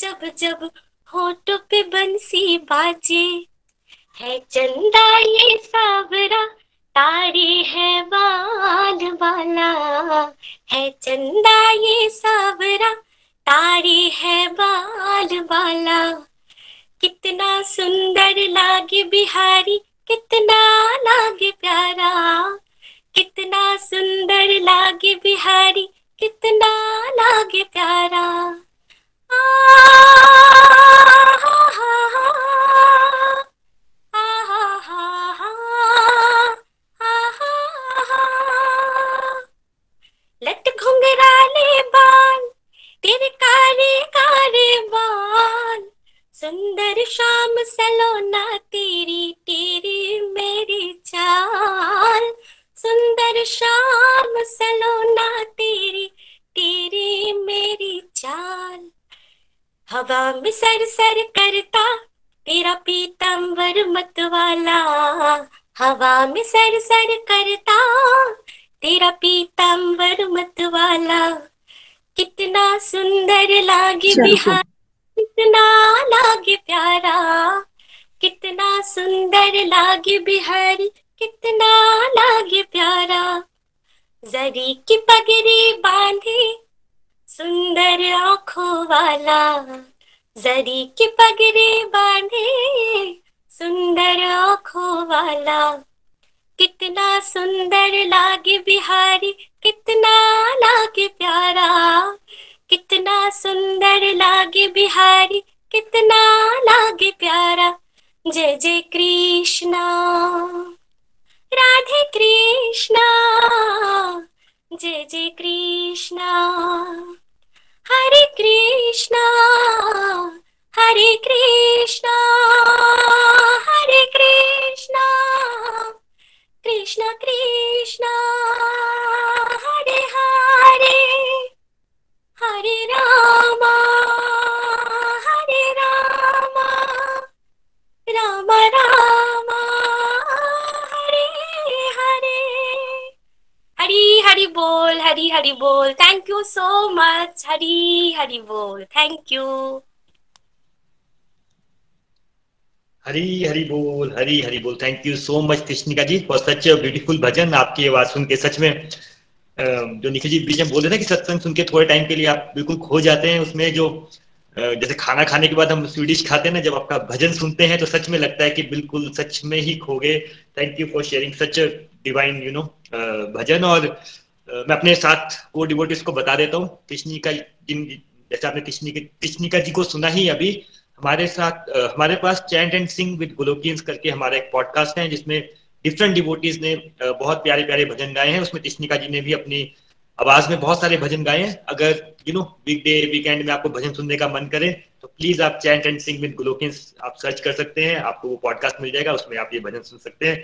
जब जब होठ पे बंसी बाजे। है चंदा ये सावरा तारी है बाल वाला। है चंदा ये सावरा तारी है बाल वाला। कितना सुंदर लागे बिहारी कितना लागे प्यारा। कितना सुंदर लागे बिहारी कितना लागे प्यारा। आ, हा, हा, हा, लट लागे बिहार जय जय कृष्णा। राधे कृष्णा। जय जय कृष्णा। हरे कृष्णा। हरे कृष्णा। हरे कृष्णा। कृष्ण कृष्ण। हरे हरे। हरे रामा। राम राम, हरे हरे। हरी हरी बोल, हरी हरी बोल। Thank you so much Hari Hari बोल। थैंक यू हरी हरी बोल, हरी हरी बोल। थैंक यू सो मच कृष्णिका जी फॉर सच ब्यूटीफुल भजन। आपकी आवाज़ सुन के सच में जो निखिल जी, बीच में बोल रहे थे कि सत्संग सुन के थोड़े टाइम के लिए आप बिल्कुल खो जाते हैं, उसमें जो जैसे खाना खाने के बाद हम स्वीडिश खाते हैं ना, जब आपका भजन सुनते हैं तो सच में लगता है कि बिल्कुल सच में ही खो गए thank you for sharing such divine you know bhajan. और मैं अपने साथ को डिवोटिस को बता देता हूँ। कृष्णिका जिन, जैसे आपने कृष्णि कृष्णिका जी को सुना ही अभी, हमारे साथ हमारे पास chant and sing with Golokians करके हमारा एक पॉडकास्ट है, जिसमें डिफरेंट डिवोटीज ने बहुत प्यारे प्यारे भजन गाए हैं। उसमें कृष्णिका जी ने भी अपनी आवाज़ में बहुत सारे भजन गाए हैं। अगर you know weekday weekend में आपको भजन सुनने का मन करे तो प्लीज़ आप chant and sing with Golokians आप सर्च कर सकते हैं, आपको वो पॉडकास्ट मिल जाएगा, उसमें आप ये भजन सुन सकते हैं।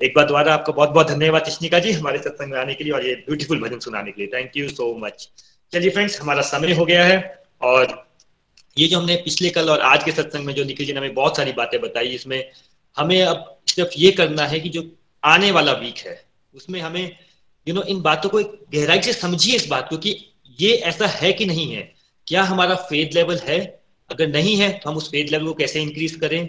एक बार दोबारा आपका बहुत बहुत धन्यवाद कृष्णिका जी, हमारे सत्संग में आने के लिए और ये ब्यूटीफुल भजन सुनाने के लिए। थैंक यू सो मच चलिए फ्रेंड्स हमारा समय हो गया है और ये जो हमने पिछले कल और आज के सत्संग में जो निखिल जी ने हमें बहुत सारी बातें बताई, इसमें हमें अब सिर्फ़ ये करना है कि जो आने वाला वीक है, उसमें हमें यू नो इन बातों को गहराई से समझिए इस बात को कि ये ऐसा है कि नहीं है। क्या हमारा फेथ लेवल है? अगर नहीं है तो हम उस फेथ लेवल को कैसे इंक्रीज करें?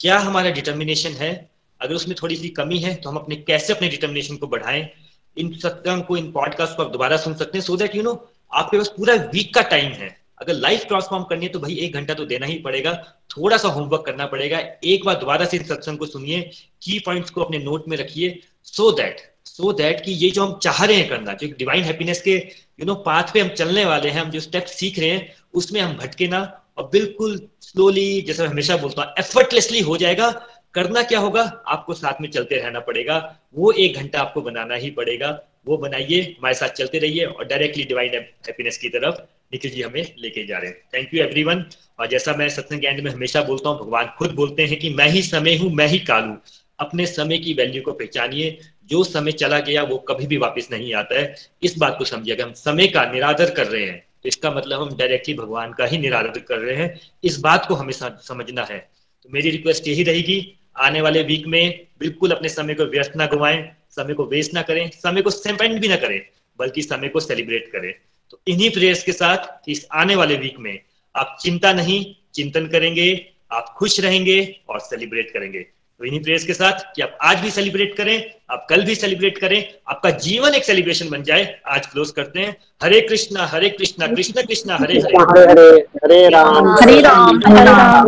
क्या हमारा डिटर्मिनेशन है? अगर उसमें थोड़ी सी कमी है तो हम अपने, कैसे अपने डिटर्मिनेशन को बढ़ाएँ? इन सत्संग को, इन पॉडकास्ट को आप दोबारा सुन सकते हैं सो दैट यू नो आपके पास पूरा वीक का टाइम है। अगर लाइफ ट्रांसफॉर्म करनी है तो भाई एक घंटा तो देना ही पड़ेगा। थोड़ा सा होमवर्क करना पड़ेगा। एक बार दोबारा से इन सत्संग को सुनिए। की पॉइंट्स को अपने नोट में रखिए सो दैट सो दैट कि ये जो हम चाह रहे हैं करना, जो डिवाइन हैप्पीनेस के यू नो पाथ पे हम चलने वाले हैं, हम जो स्टेप सीख रहे हैं, उसमें हम भटके ना, और बिल्कुल स्लोली जैसे मैं हमेशा बोलता हूँ एफर्टलेसली हो जाएगा। करना क्या होगा? आपको साथ में चलते रहना पड़ेगा। वो एक घंटा आपको बनाना ही पड़ेगा। वो बनाइए, हमारे साथ चलते रहिए, और डायरेक्टली डिवाइन हैप्पीनेस की तरफ़ निखिल जी हमें लेके जा रहे हैं। थैंक यू एवरीवन और जैसा मैं सत्संग एंड में हमेशा बोलता हूँ, भगवान खुद बोलते हैं कि मैं ही समय हूँ, मैं ही काल हूँ। अपने समय की वैल्यू को पहचानिए जो समय चला गया वो कभी भी वापस नहीं आता है। इस बात को समझिए, अगर हम समय का निरादर कर रहे हैं तो इसका मतलब हम डायरेक्टली भगवान का ही निरादर कर रहे हैं। इस बात को हमें समझना है। तो मेरी रिक्वेस्ट यही रहेगी, आने वाले वीक में बिल्कुल अपने समय को व्यर्थ ना घुमाएँ, समय को वेस्ट ना करें, समय को स्पेंड भी ना करें, बल्कि समय को सेलिब्रेट करें। तो इन्हीं प्रेयर्स के साथ इस आने वाले वीक में आप चिंता नहीं, चिंतन करेंगे, आप खुश रहेंगे और सेलिब्रेट करेंगे। तो इन्हीं प्रेयर्स के साथ कि आप आज भी सेलिब्रेट करें आप कल भी सेलिब्रेट करें आपका जीवन एक सेलिब्रेशन बन जाए आज क्लोज करते हैं। हरे कृष्णा हरे कृष्णा कृष्ण कृष्णा हरे हरे। हरे हरे राम। हरे राम। हरे राम।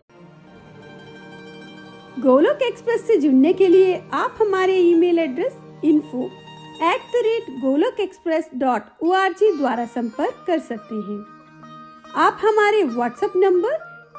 गोलोक एक्सप्रेस से जुड़ने के लिए आप हमारे email address info at the rate Golok express dot O द्वारा संपर्क कर सकते हैं। आप हमारे व्हाट्सएप नंबर